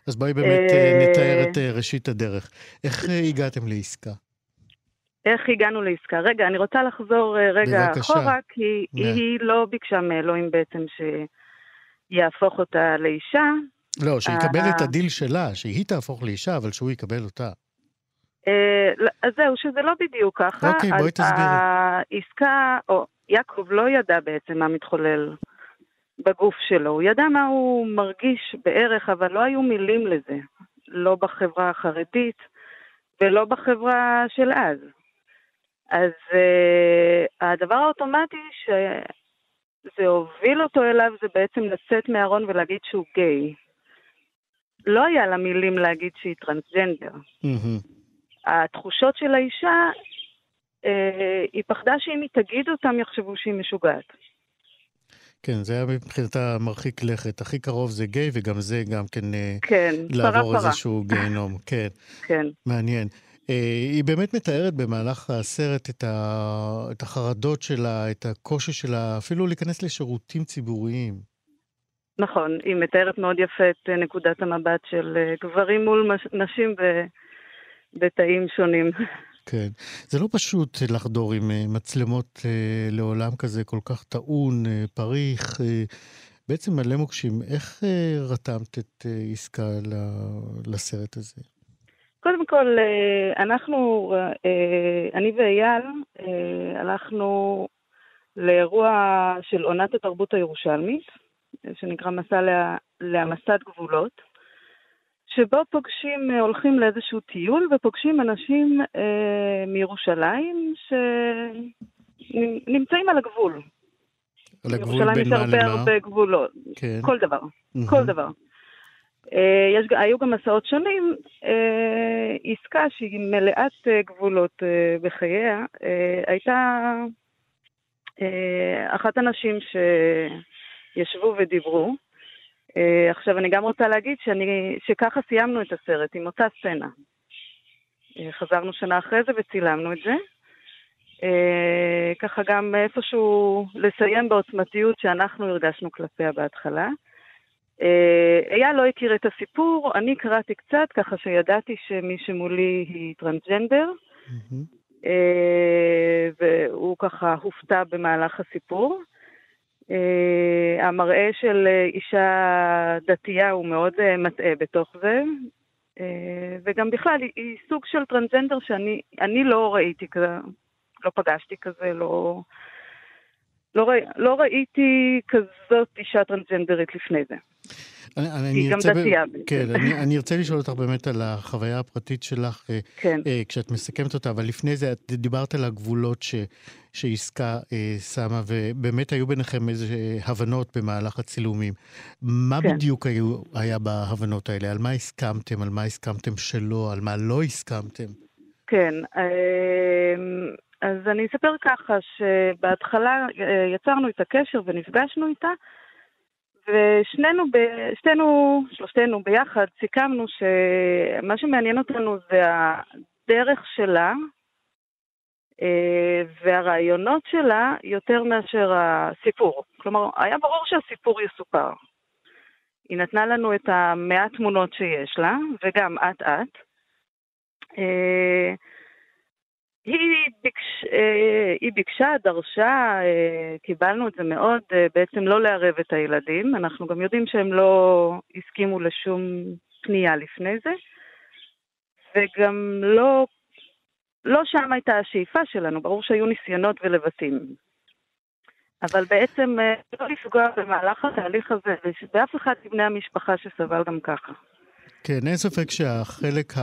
אז בואי באמת אה, אה, נתאר את אה, ראשית הדרך. איך הגעתם לעסקה? איך הגענו לעסקה? רגע, אני רוצה לחזור רגע בבקשה. אחורה, כי נה. היא לא ביקשה מאלוהים בעצם שיהפוך אותה לאישה. לא, שיקבל אה. את הדיל שלה, שהיא תהפוך לאישה, אבל שהוא יקבל אותה. לא, אז זהו, שזה לא בדיוק ככה. אוקיי, בואי אז תסבירי. העסקה, או יעקב לא ידע בעצם מה מתחולל בגוף שלו. הוא ידע מה הוא מרגיש בערך, אבל לא היו מילים לזה. לא בחברה החרדית ולא בחברה של אז. אז uh, הדבר האוטומטי שזה הוביל אותו אליו זה בעצם לצאת מהארון ולהגיד שהוא גיי. לא היה לה מילים להגיד שהיא טרנסג'נדר. מהמם. התחושות של האישה, אה, היא פחדה שאם היא תגיד אותם יחשבו שהיא משוגעת. כן, זה היה מבחינתה מרחיק לכת. הכי קרוב זה גיי, וגם זה גם כן אה, כן, לעבור פרה. איזשהו גיהנום. כן, כן, מעניין. אה, היא באמת מתארת במהלך הסרט את, ה... את החרדות שלה, את הקושי שלה, אפילו להיכנס לשירותים ציבוריים. נכון. היא מתארת מאוד יפה את אה, נקודת המבט של גברים מול נשים. בתאים שונים. כן. זה לא פשוט לחדור עם אה, מצלמות אה, לעולם כזה כל כך טעון, אה, פריך, אה, בעצם מלא מוקשים. איך אה, רתמת את אה, עסקה לסרט הזה? קודם כל, אה, אנחנו, אה, אני ואייל, אה, הלכנו לאירוע של עונת התרבות הירושלמית, אה, שנקרא מסע לה- להעמסת גבולות, שבו פוגשים, אה, הולכים לאיזשהו טיול ופוגשים אנשים אה, מירושלים שנמצאים על הגבול. על הגבול ירושלים בין יש מה הרבה למה? הרבה גבולות, כן. כל דבר. מהמם. כל דבר. אה, יש, היו גם מסעות שונים, אה, עסקה שהיא מלאת אה, גבולות אה, בחייה, אה, הייתה אה, אחת הנשים שישבו ודיברו. אה, עכשיו, אני גם רוצה להגיד שאני, שככה סיימנו את הסרט, עם אותה סצנה. אה, חזרנו שנה אחרי זה וצילמנו את זה. אה, ככה גם איפשהו לסיים בעוצמתיות שאנחנו הרגשנו כלפיה בהתחלה. אה, אייל לא הכיר את הסיפור, אני קראתי קצת, ככה שידעתי שמי שמולי היא טרנסג'נדר, מהמם. אה, והוא ככה הופתע במהלך הסיפור. אה, המראה של אה, אישה דתייה הוא מאוד אה, מטעה בתוך זה. וגם בכלל, היא סוג של טרנסג'נדר שאני לא ראיתי כזה, לא פגשתי כזה, לא, לא, ראי, לא ראיתי כזאת אישה טרנסג'נדרית לפני זה. אני, אני היא גם דתייה. ב... כן, אני, אני ארצה לשאול אותך באמת על החוויה הפרטית שלך, אה, כן. אה, כשאת מסכמת אותה, אבל לפני זה את דיברת על הגבולות ש, שעסקה אה, שמה, ובאמת היו ביניכם איזה הבנות במהלך הצילומים. מה כן. בדיוק היו, היה בהבנות האלה? על מה הסכמתם? על מה הסכמתם שלא? על מה לא הסכמתם? כן, אה, אז אני אספר ככה, שבהתחלה אה, יצרנו את הקשר ונפגשנו איתה, ושנינו, ב- שתינו, שלושתנו ביחד, סיכמנו שמה שמעניין אותנו זה הדרך שלה אה, והרעיונות שלה יותר מאשר הסיפור. כלומר, היה ברור שהסיפור יסופר. היא נתנה לנו את המעט תמונות שיש לה, וגם אט-אט. היא, ביקש, אה, היא ביקשה, דרשה, אה, קיבלנו את זה מאוד, אה, בעצם לא לערב את הילדים. אנחנו גם יודעים שהם לא הסכימו לשום פנייה לפני זה, וגם לא, לא שם הייתה השאיפה שלנו, ברור שהיו ניסיונות ולבטים. אבל בעצם אה, לא לפגוע במהלך התהליך הזה, באף אחד מבני המשפחה שסבל גם ככה. כן, אין ספק שהחלק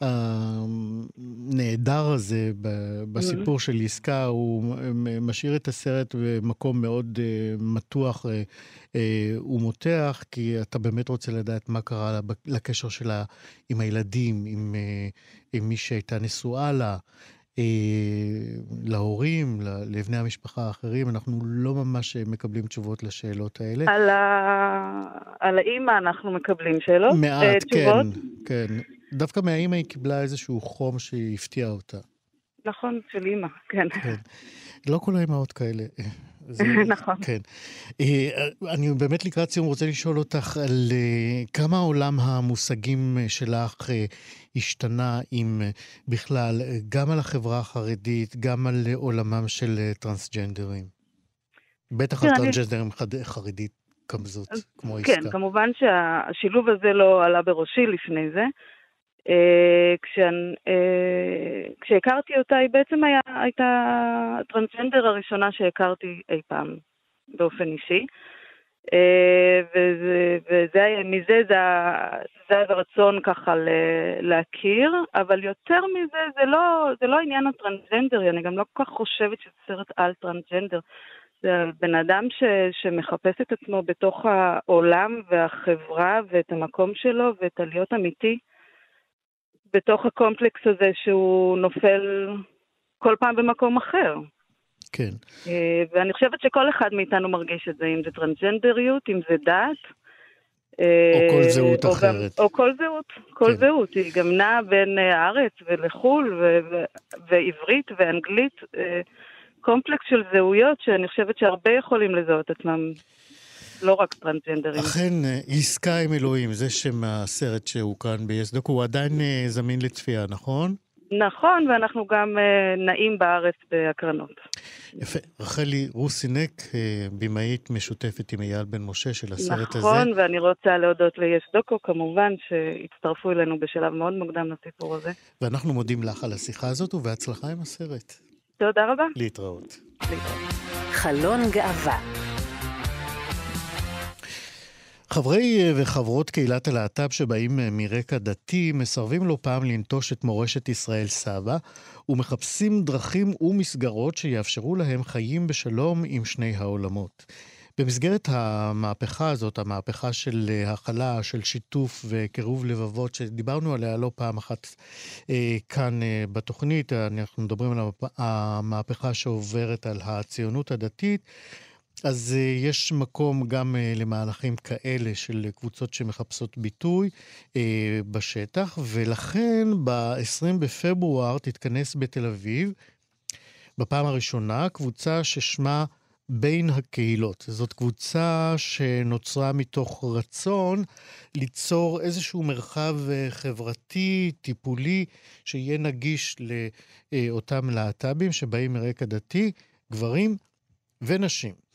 הנהדר הזה בסיפור של עסקה, הוא משאיר את הסרט במקום מאוד אה, מתוח אה, אה, ומותח, כי אתה באמת רוצה לדעת מה קרה לקשר שלה עם הילדים, עם, עם מי שהייתה נשואה לה. אה, להורים, לבני המשפחה האחרים, אנחנו לא ממש מקבלים תשובות לשאלות האלה. על, ה... על האימא אנחנו מקבלים שאלות, אה, מעט, תשובות. כן, כן. דווקא מהאימא היא קיבלה איזשהו חום שהפתיע אותה. נכון, של אימא, כן. כן. לא כל האימהות כאלה. זה, נכון. כן. אה, אני באמת לקראת סיום רוצה לשאול אותך על אה, כמה עולם המושגים שלך אה, השתנה, אם בכלל, גם על החברה החרדית, גם על עולמם של טרנסג'נדרים. בטח על כן, אני- טרנסג'נדרים חרדית כמזאת, כמו כן, עסקה. כמובן שהשילוב הזה לא עלה בראשי לפני זה. אה, כשאני- אה, כשהכרתי אותה, היא בעצם היה, הייתה הטרנסג'נדר הראשונה שהכרתי אי פעם, באופן אישי. אה, וזה, וזה, מזה זה, זה הרצון ככה ל- להכיר, אבל יותר מזה, זה לא, זה לא העניין הטרנסג'נדרי, אני גם לא כל כך חושבת שזה סרט על טרנסג'נדר. זה בן אדם ש, שמחפש את עצמו בתוך העולם והחברה ואת המקום שלו ואת הלהיות אמיתי בתוך הקומפלקס הזה שהוא נופל כל פעם במקום אחר. כן. אה, ואני חושבת שכל אחד מאיתנו מרגיש את זה, אם זה טרנסג'נדריות, אם זה דת. אה, או כל זהות או אחרת. גם, או כל זהות, כל כן. זהות. היא גם נעה בין אה, הארץ ולחו"ל, ו- ו- ועברית ואנגלית. קומפלקס של זהויות שאני חושבת שהרבה יכולים לזהות עצמם, לא רק טרנסג'נדרים. אכן, אה, עסקה עם אלוהים, זה שם הסרט שהוקרן ב-yes דוקו, הוא עדיין אה, זמין לצפייה, נכון? נכון, ואנחנו גם אה, נעים בארץ בהקרנות. יפה. רחלי רוסינק, במאית משותפת עם אייל בן משה של הסרט הזה. נכון, ואני רוצה להודות ליש דוקו, כמובן, שהצטרפו אלינו בשלב מאוד מוקדם לסיפור הזה. ואנחנו מודים לך על השיחה הזאת, ובהצלחה עם הסרט. תודה רבה. להתראות. חלון גאווה חברי אה, וחברות קהילת הלהט"ב שבאים אה, מרקע דתי מסרבים לא פעם לנטוש את מורשת ישראל סבא ומחפשים דרכים ומסגרות שיאפשרו להם חיים בשלום עם שני העולמות. במסגרת המהפכה הזאת, המהפכה של אה, הכלה, של שיתוף וקירוב לבבות, שדיברנו עליה לא פעם אחת אה, כאן אה, בתוכנית, אנחנו מדברים על המהפ- המהפכה שעוברת על הציונות הדתית, אז uh, יש מקום גם uh, למהלכים כאלה של קבוצות שמחפשות ביטוי uh, בשטח, ולכן ב-20 בפברואר תתכנס בתל אביב, בפעם הראשונה, קבוצה ששמה בין הקהילות. זאת קבוצה שנוצרה מתוך רצון ליצור איזשהו מרחב uh, חברתי, טיפולי, שיהיה נגיש לאותם להט"בים שבאים מרקע דתי, גברים ונשים.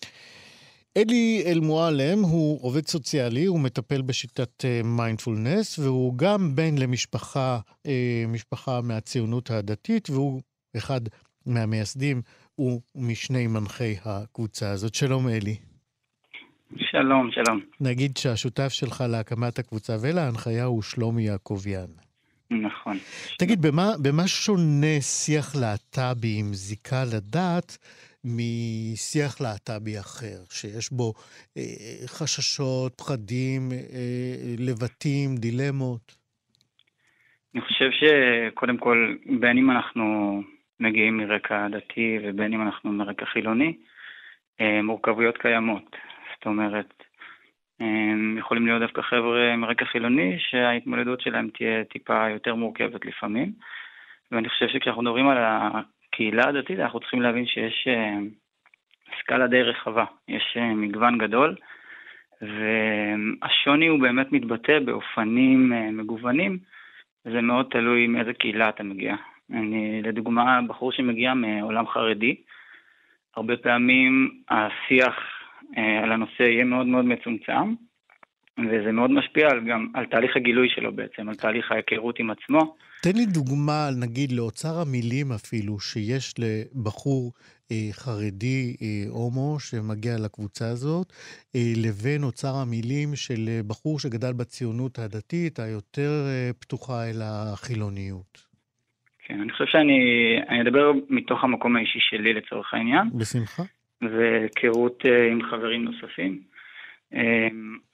אלי אלמועלם הוא עובד סוציאלי, הוא מטפל בשיטת מיינדפולנס, והוא גם בן למשפחה משפחה מהציונות הדתית, והוא אחד מהמייסדים ומשני מנחי הקבוצה הזאת. שלום אלי. שלום, שלום. נגיד שהשותף שלך להקמת הקבוצה ולהנחיה הוא שלומי יעקביאן. נכון. תגיד, במה, במה שונה שיח להט"בי עם זיקה לדת משיח להט"בי אחר, שיש בו אה, חששות, פחדים, אה, לבטים, דילמות? אני חושב שקודם כל, בין אם אנחנו מגיעים מרקע דתי ובין אם אנחנו מרקע חילוני, אה, מורכבויות קיימות. זאת אומרת, הם יכולים להיות דווקא חבר'ה מרקע חילוני שההתמודדות שלהם תהיה טיפה יותר מורכבת לפעמים. ואני חושב שכשאנחנו מדברים על הקהילה הדתית אנחנו צריכים להבין שיש אה, סקאלה די רחבה, יש אה, מגוון גדול, והשוני הוא באמת מתבטא באופנים אה, מגוונים, זה מאוד תלוי מאיזה קהילה אתה מגיע. אני, לדוגמה, בחור שמגיע מעולם חרדי, הרבה פעמים השיח על הנושא יהיה מאוד מאוד מצומצם, וזה מאוד משפיע על, גם על תהליך הגילוי שלו בעצם, על תהליך ההיכרות עם עצמו. תן לי דוגמה, נגיד, לאוצר המילים אפילו, שיש לבחור אה, חרדי אה, הומו שמגיע לקבוצה הזאת, אה, לבין אוצר המילים של אה, בחור שגדל בציונות הדתית, היותר אה, פתוחה אל החילוניות. כן, אני חושב שאני אדבר מתוך המקום האישי שלי לצורך העניין. בשמחה. והיכרות אה, עם חברים נוספים. אה,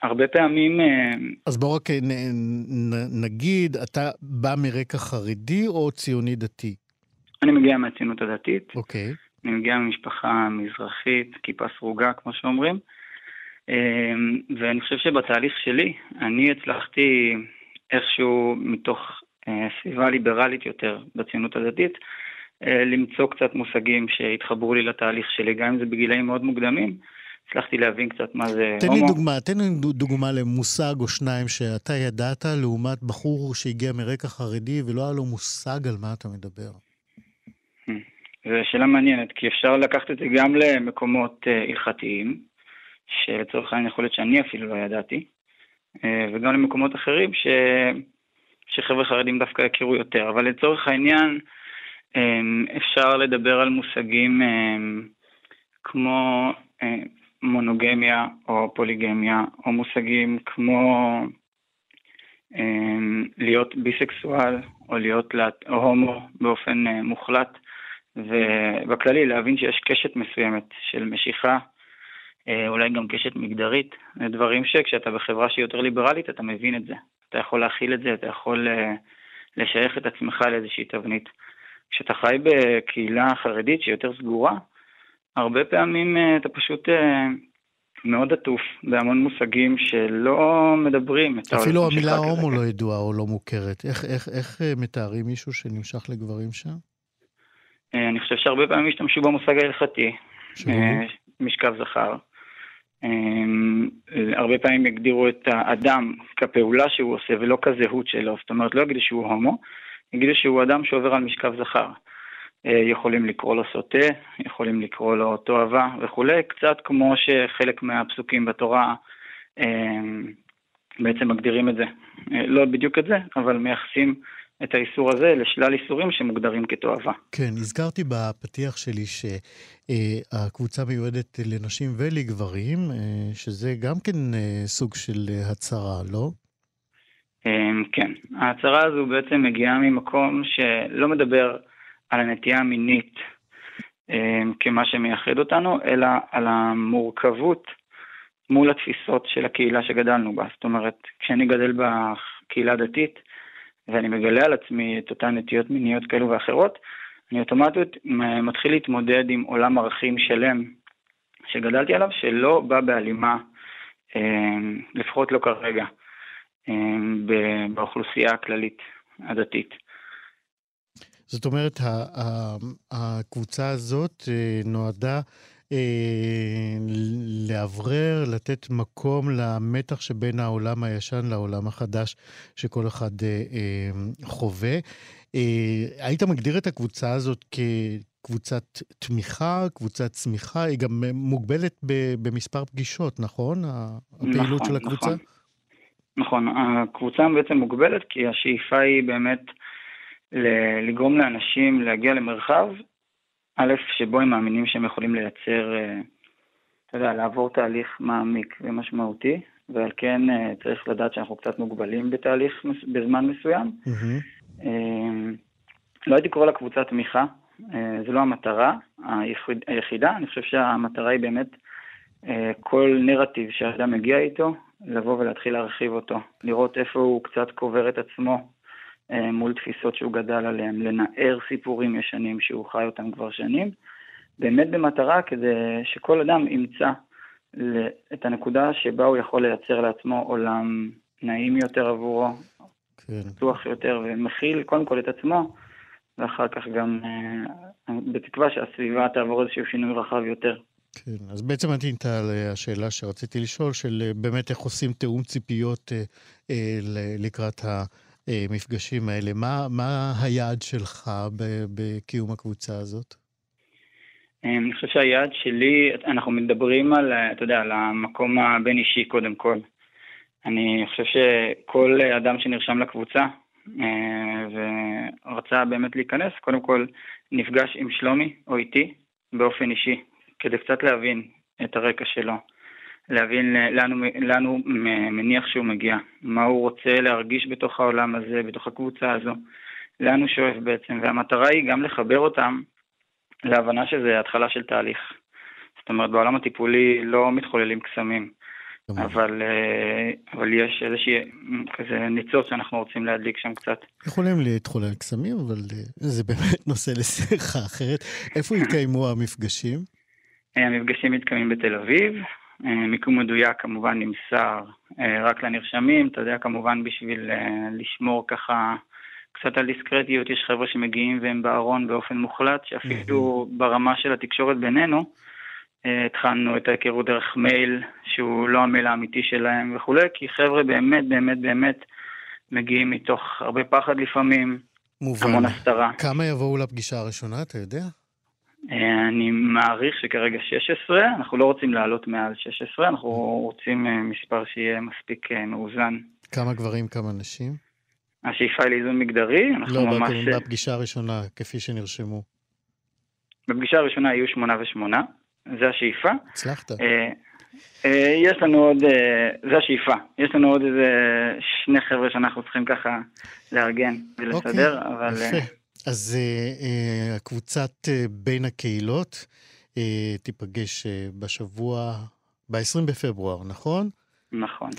הרבה פעמים... אה, אז בוא רק נגיד, אתה בא מרקע חרדי או ציוני דתי? אני מגיע מהציונות הדתית. אוקיי. אני מגיע ממשפחה מזרחית, כיפה סרוגה, כמו שאומרים. ואני חושב שבתהליך שלי, אני הצלחתי איכשהו מתוך סביבה ליברלית יותר בציונות הדתית, אה, למצוא קצת מושגים שהתחברו לי לתהליך שלי, גם אם זה בגילאים מאוד מוקדמים. הצלחתי להבין קצת מה זה תן הומו. לי דוגמה, תן לי דוגמה למושג או שניים שאתה ידעת לעומת בחור שהגיע מרקע חרדי ולא היה לו מושג על מה אתה מדבר. זו שאלה מעניינת, כי אפשר לקחת את זה גם למקומות אה, הלכתיים, שלצורך העניין יכול להיות שאני אפילו לא ידעתי, אה, וגם למקומות אחרים ש... שחבר'ה חרדים דווקא יכירו יותר, אבל לצורך העניין, אמ, אפשר לדבר על מושגים כמו אה, מונוגמיה או פוליגמיה, או מושגים כמו אמ, להיות ביסקסואל או להיות או הומו באופן אה, מוחלט, ובכללי להבין שיש קשת מסוימת של משיכה, אה, אולי גם קשת מגדרית, דברים שכשאתה בחברה שהיא יותר ליברלית אתה מבין את זה, אתה יכול להכיל את זה, אתה יכול לשייך את עצמך לאיזושהי תבנית. כשאתה חי בקהילה חרדית שהיא יותר סגורה, הרבה פעמים אה, אתה פשוט אה, מאוד עטוף בהמון מושגים שלא מדברים אפילו המילה הומו לא ידועה או לא מוכרת. איך, איך, איך אה, מתארים מישהו שנמשך לגברים שם? אני חושב שהרבה פעמים השתמשו במושג ההלכתי, משכב זכר. הרבה פעמים יגדירו את האדם כפעולה שהוא עושה ולא כזהות שלו, זאת אומרת לא יגידו שהוא הומו, יגידו שהוא אדם שעובר על משכב זכר. אה, יכולים לקרוא לו סוטה, יכולים לקרוא לו תועבה וכולי, קצת כמו שחלק מהפסוקים בתורה אה, בעצם מגדירים את זה. אה, לא בדיוק את זה, אבל מייחסים את האיסור הזה לשלל איסורים שמוגדרים כתועבה. כן, הזכרתי בפתיח שלי שהקבוצה מיועדת לנשים ולגברים, שזה גם כן סוג של הצהרה, לא? כן, ההצהרה הזו בעצם מגיעה ממקום שלא מדבר על הנטייה המינית אמ, כמה שמייחד אותנו, אלא על המורכבות מול התפיסות של הקהילה שגדלנו בה. זאת אומרת, כשאני גדל בקהילה הדתית ואני מגלה על עצמי את אותן נטיות מיניות כאלו ואחרות, אני אוטומטית מתחיל להתמודד עם עולם ערכים שלם שגדלתי עליו, שלא בא בהלימה, אמ, לפחות לא כרגע. אמ, באוכלוסייה הכללית הדתית. זאת אומרת, הקבוצה הזאת אה, נועדה אה, לאוורר, לתת מקום למתח שבין העולם הישן לעולם החדש שכל אחד אה, חווה. היית מגדיר את הקבוצה הזאת קבוצת תמיכה, קבוצת צמיחה, היא גם מוגבלת במספר פגישות, נכון? הפעילות נכון, של הקבוצה? נכון. נכון, הקבוצה בעצם מוגבלת כי השאיפה היא באמת לגרום לאנשים להגיע למרחב, א', שבו הם מאמינים שהם יכולים לייצר, אה, אתה יודע, לעבור תהליך מעמיק ומשמעותי, ועל כן אה, צריך לדעת שאנחנו קצת מוגבלים בתהליך בזמן מסוים. Mm-hmm. לא הייתי קורא לה קבוצת תמיכה, זו לא המטרה היחידה, אני חושב שהמטרה היא באמת כל נרטיב שאדם מגיע איתו, לבוא ולהתחיל להרחיב אותו, לראות איפה הוא קצת קובר את עצמו אה, מול תפיסות שהוא גדל עליהן, לנער סיפורים ישנים שהוא חי אותם כבר שנים, באמת במטרה כדי שכל אדם ימצא את הנקודה שבה הוא יכול לייצר לעצמו עולם נעים יותר עבורו, כן. פתוח יותר ומכיל קודם כל את עצמו, ואחר כך גם אה, בתקווה שהסביבה תעבור איזשהו שינוי רחב יותר. כן, אז בעצם ענית על השאלה שרציתי לשאול, של אה, באמת איך עושים תיאום ציפיות אה, אה, לקראת המפגשים האלה. מה, מה היעד שלך בקיום הקבוצה הזאת? אני חושב שהיעד שלי, אנחנו מדברים על, אתה יודע, על המקום הבין-אישי קודם כל. אני חושב שכל אדם שנרשם לקבוצה ורצה באמת להיכנס, קודם כל נפגש עם שלומי או איתי באופן אישי. כדי קצת להבין את הרקע שלו, להבין לאן הוא מניח שהוא מגיע, מה הוא רוצה להרגיש בתוך העולם הזה, בתוך הקבוצה הזו, לאן הוא שואף בעצם, והמטרה היא גם לחבר אותם להבנה שזה התחלה של תהליך. זאת אומרת, בעולם הטיפולי לא מתחוללים קסמים, אבל, אה, אבל יש איזושהי כזה ניצוץ שאנחנו רוצים להדליק שם קצת. יכולים להתחולל קסמים, אבל אה, זה באמת נושא לשיחה אחרת. איפה יתקיימו המפגשים? אה, המפגשים מתקיימים בתל אביב, אה, מיקום מדויק כמובן נמסר אה, רק לנרשמים, אתה יודע, כמובן בשביל לשמור ככה קצת על דיסקרטיות, יש חבר'ה שמגיעים והם בארון באופן מוחלט, שאפילו ברמה של התקשורת בינינו, התחלנו את ההיכרות דרך מייל, שהוא לא המייל האמיתי שלהם וכולי, כי חבר'ה באמת באמת באמת מגיעים מתוך הרבה פחד לפעמים, מובן. המון הסתרה. כמה יבואו לפגישה הראשונה, אתה יודע? אה, אני מעריך שכרגע 16, אנחנו לא רוצים לעלות מעל 16, אנחנו רוצים אה, מספר שיהיה מספיק אה, מאוזן. כמה גברים, כמה נשים? השאיפה היא לאיזון מגדרי, אנחנו לא, ממש... לא, בפגישה הראשונה, כפי שנרשמו. בפגישה הראשונה יהיו שמונה ושמונה, זה השאיפה. הצלחת. יש לנו עוד, זה השאיפה, יש לנו עוד איזה שני חבר'ה שאנחנו צריכים ככה לארגן ולסדר, אוקיי, אבל... יפה. אז uh, uh, הקבוצת uh, בין הקהילות uh, תיפגש uh, בשבוע, ב-20 בפברואר, נכון? נכון.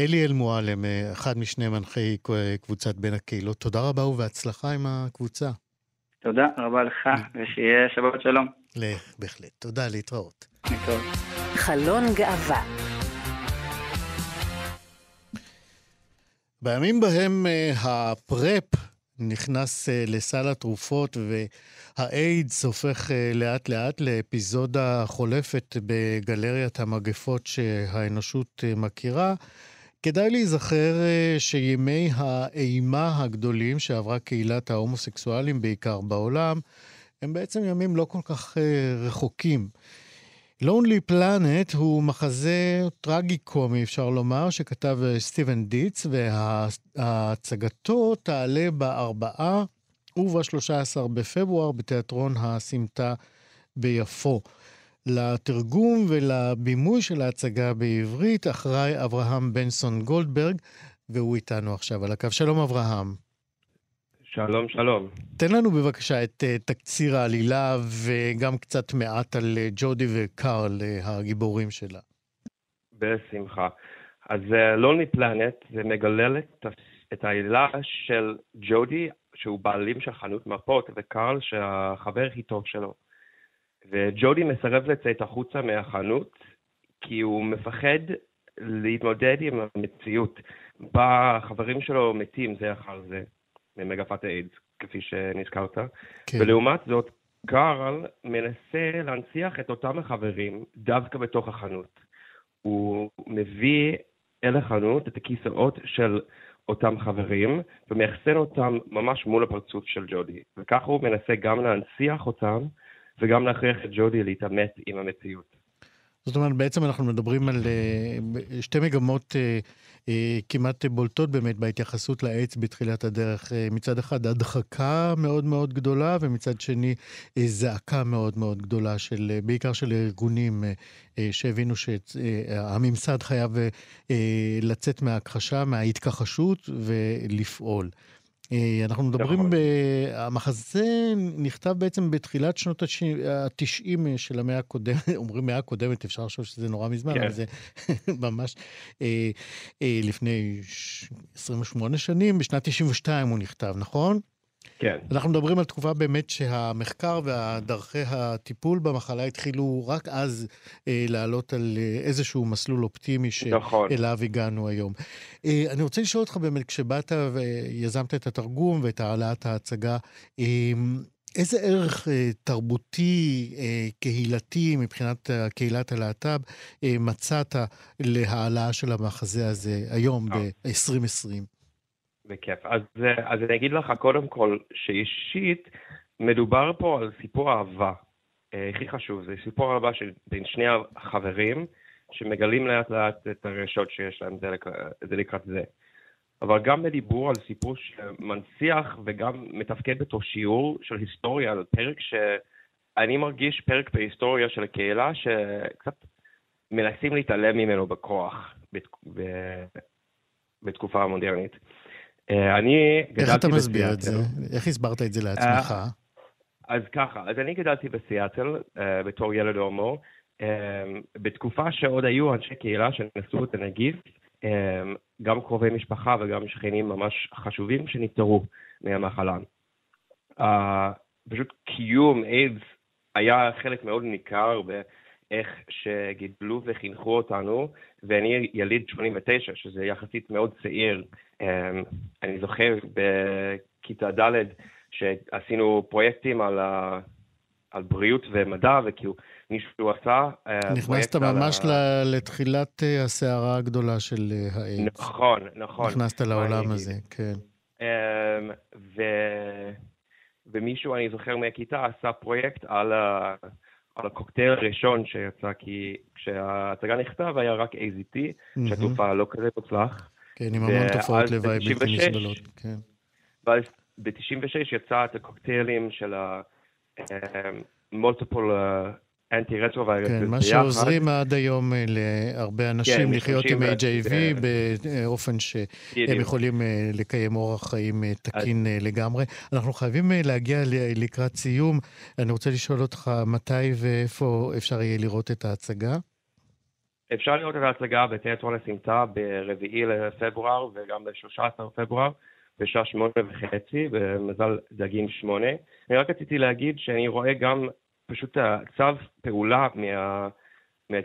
אליאל מועלם, אחד משני מנחי קבוצת בין הקהילות, תודה רבה ובהצלחה עם הקבוצה. תודה רבה לך, ושיהיה שבת שלום. בהחלט. תודה, להתראות. להתראות. חלון גאווה בימים בהם הפרפ נכנס uh, לסל התרופות והאיידס הופך uh, לאט לאט לאפיזודה חולפת בגלריית המגפות שהאנושות uh, מכירה. כדאי להיזכר שימי האימה הגדולים שעברה קהילת ההומוסקסואלים בעיקר בעולם, הם בעצם ימים לא כל כך רחוקים. Lonely Planet הוא מחזה טרגי-קומי, אפשר לומר, שכתב אה, סטיבן דיץ, והצגתו תעלה בארבעה וב-13 בפברואר בתיאטרון הסמטה ביפו. לתרגום ולבימוי של ההצגה בעברית אחראי אברהם בנסון גולדברג, והוא איתנו עכשיו על הקו. שלום אברהם. שלום, שלום. תן לנו בבקשה את uh, תקציר העלילה וגם קצת מעט על uh, ג'ודי וקארל, uh, הגיבורים שלה. בשמחה. אז לוני פלנט זה מגלל את, את העלילה של ג'ודי, שהוא בעלים של חנות מפות, וקארל שהחבר הכי טוב שלו. וג'ודי מסרב לצאת החוצה מהחנות, כי הוא מפחד להתמודד עם המציאות, בה החברים שלו מתים זה אחר זה. ממגפת האיידס, כפי שנזכרת. כן. ולעומת זאת, קארל מנסה להנציח את אותם החברים דווקא בתוך החנות. הוא מביא אל החנות את הכיסאות של אותם חברים, ומאחסן אותם ממש מול הפרצוף של ג'ודי. וככה הוא מנסה גם להנציח אותם וגם להכריח את ג'ודי להתעמת עם המציאות. זאת אומרת, בעצם אנחנו מדברים על uh, שתי מגמות uh, כמעט בולטות באמת בהתייחסות לעץ בתחילת הדרך. Uh, מצד אחד, הדחקה מאוד מאוד גדולה, ומצד שני, uh, זעקה מאוד מאוד גדולה, של, בעיקר של ארגונים שהבינו שהממסד חייב לצאת מההכחשה, מההתכחשות ולפעול. אה, אנחנו מדברים, נכון. המחזה נכתב בעצם בתחילת שנות ה-90 של המאה הקודמת, אומרים מאה הקודמת, אפשר לחשוב שזה נורא מזמן, כן. אבל זה ממש אה, אה, לפני 28 שנים, בשנת 92 הוא נכתב, נכון? כן. אנחנו מדברים על תקופה באמת שהמחקר והדרכי הטיפול במחלה התחילו רק אז אה, לעלות על אה, איזשהו מסלול אופטימי נכון. שאליו נכון. הגענו היום. אה, אני רוצה לשאול אותך באמת, כשבאת ויזמת את התרגום ואת העלאת ההצגה, אה, איזה ערך אה, תרבותי, אה, קהילתי, מבחינת קהילת הלהט"ב, אה, מצאת להעלאה של המחזה הזה היום, אה. ב-2020? בכיף. אז, אז אני אגיד לך קודם כל שאישית מדובר פה על סיפור אהבה. אה, הכי חשוב, זה סיפור אהבה של בין שני החברים שמגלים לאט לאט את הרגשות שיש להם זה, לק... זה לקראת זה. אבל גם בדיבור על סיפור שמנציח וגם מתפקד בתור שיעור של היסטוריה, על פרק שאני מרגיש פרק בהיסטוריה של הקהילה שקצת מנסים להתעלם ממנו בכוח בת... בתקופה המודרנית. אה, אני גדלתי. איך אתה מסביר את זה? איך הסברת את זה לעצמך? אה, אז ככה, אז אני גדלתי בסיאטל uh, בתור ילד הומו, בתקופה שעוד היו אנשי קהילה שנשאו את הנגיף, גם קרובי משפחה וגם שכנים ממש חשובים שנפטרו מהמחלה. פשוט קיום איידס היה חלק מאוד ניכר באיך שגידלו וחינכו אותנו, ואני יליד 89, שזה יחסית מאוד צעיר. אמ, אני זוכר בכיתה ד' שעשינו פרויקטים על, ה... על בריאות ומדע, וכאילו מישהו עשה אה, נכנסת ממש על... לתחילת אה, הסערה הגדולה של אה, האיידס. נכון, נכון. נכנסת לעולם הזה, כן. אמ, ו... ומישהו, אני זוכר מהכיתה, עשה פרויקט על, ה... על הקוקטייל הראשון שיצא, כי כשההצגה נכתב היה רק AZT, mm-hmm. שהתרופה לא כזה תוצלח. כן, עם המון תופעות לוואי בלתי נסבלות, כן. ואז ב-96 יצא את הקוקטיילים של ה-multiple אנטי רטרווירוס. כן, מה שעוזרים עד היום אה, להרבה אנשים כן, לחיות עם HIV באופן שהם יכולים אה, לקיים אורח חיים אה, תקין לגמרי. אנחנו חייבים להגיע לקראת סיום. אני רוצה לשאול אותך מתי ואיפה אפשר יהיה לראות את ההצגה. אפשר לראות את ההצגה בתיאטרון הסמטה ב-4 לפברואר וגם ב-13 לפברואר בשעה שמונה וחצי במזל דגים שמונה. אני רק רציתי להגיד שאני רואה גם פשוט צו פעולה מה, מה,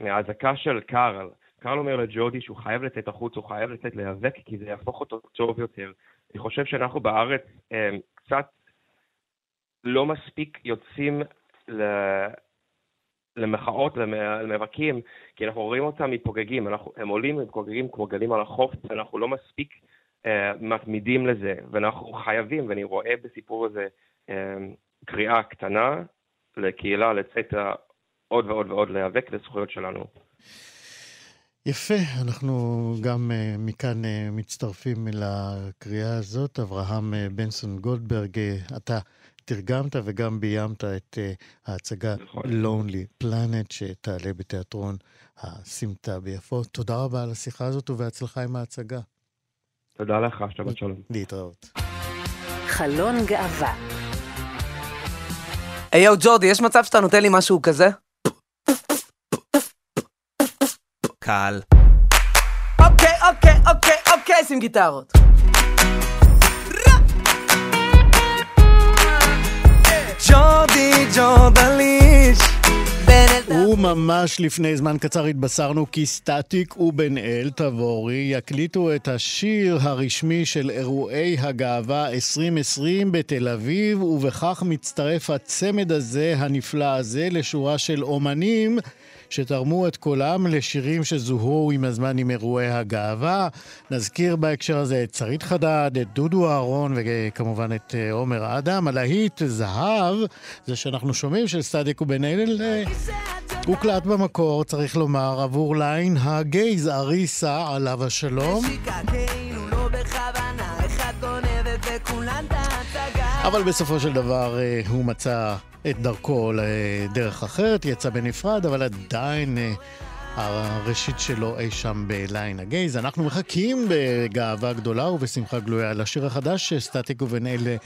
מהאזעקה של קארל. קארל אומר לג'ודי שהוא חייב לצאת החוץ, הוא חייב לצאת להיאבק כי זה יהפוך אותו טוב יותר. אני חושב שאנחנו בארץ אה, קצת לא מספיק יוצאים ל... למחאות, למאבקים, כי אנחנו רואים אותם מתפוגגים, הם עולים ומתפוגגים כמו גלים על החוף, ואנחנו לא מספיק uh, מתמידים לזה, ואנחנו חייבים, ואני רואה בסיפור הזה uh, קריאה קטנה לקהילה לצאת עוד ועוד ועוד להיאבק לזכויות שלנו. יפה, אנחנו גם uh, מכאן uh, מצטרפים לקריאה הזאת. אברהם uh, בנסון גולדברג, אתה תרגמת וגם ביימת את ההצגה נכון. Lonely Planet שתעלה בתיאטרון הסמטה ביפו. תודה רבה על השיחה הזאת ובהצלחה עם ההצגה. תודה לך, שבת שלום. להתראות. חלון גאווה. היי יואו ג'ורדי, יש מצב שאתה נותן לי משהו כזה? קל. אוקיי, אוקיי, אוקיי, אוקיי, שים גיטרות. ג'ורדי ג'ורדליש וממש לפני זמן קצר התבשרנו כי סטטיק ובן אל תבורי יקליטו את השיר הרשמי של אירועי הגאווה 2020 בתל אביב, ובכך מצטרף הצמד הזה, הנפלא הזה, לשורה של אומנים שתרמו את קולם לשירים שזוהו עם הזמן עם אירועי הגאווה. נזכיר בהקשר הזה את שרית חדד, את דודו אהרון וכמובן את אה, עומר אדם. הלהיט זהב, זה שאנחנו שומעים של סטטיק ובן אל, אה, הוקלט במקור, צריך לומר, עבור ליין הגייז אריסה, עליו השלום. אבל בסופו של דבר אה, הוא מצא את דרכו לדרך אחרת, יצא בנפרד, אבל עדיין אה, הראשית שלו אי שם בליין הגייז. אנחנו מחכים בגאווה גדולה ובשמחה גלויה לשיר החדש שסטטיק ובן אלה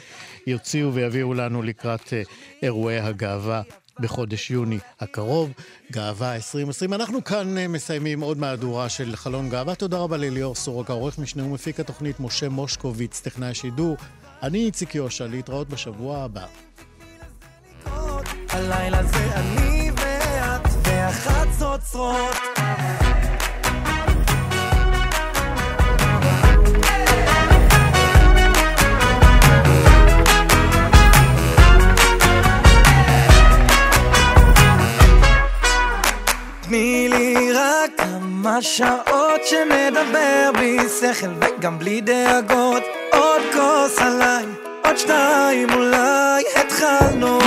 יוציאו ויביאו לנו לקראת אה, אירועי הגאווה בחודש יוני הקרוב, גאווה 2020. אנחנו כאן מסיימים עוד מהדורה של חלון גאווה. תודה רבה לליאור סורוקה, עורך משנה ומפיק התוכנית משה מושקוביץ, טכנאי שידור. אני איציק יושע, להתראות בשבוע הבא. הלילה זה אני ואת והחצוצרות תני לי רק כמה שעות שנדבר בלי שכל וגם בלי דאגות. עוד כוס עליי, עוד שתיים אולי התחלנו.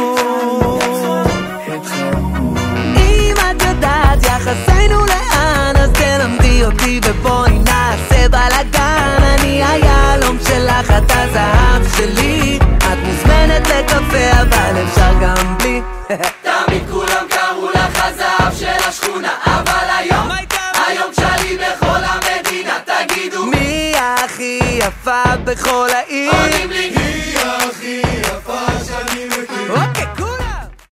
אם את יודעת יחסינו לאן אז תלמדי אותי ובואי נעשה בלאגן. אני היהלום שלך, את הזהב שלי. את מוזמנת לקפה אבל אפשר גם בלי. תמיד כולם הרב של השכונה, אבל היום, היום שלי בכל המדינה, תגידו מי הכי יפה בכל העיר? עונים לי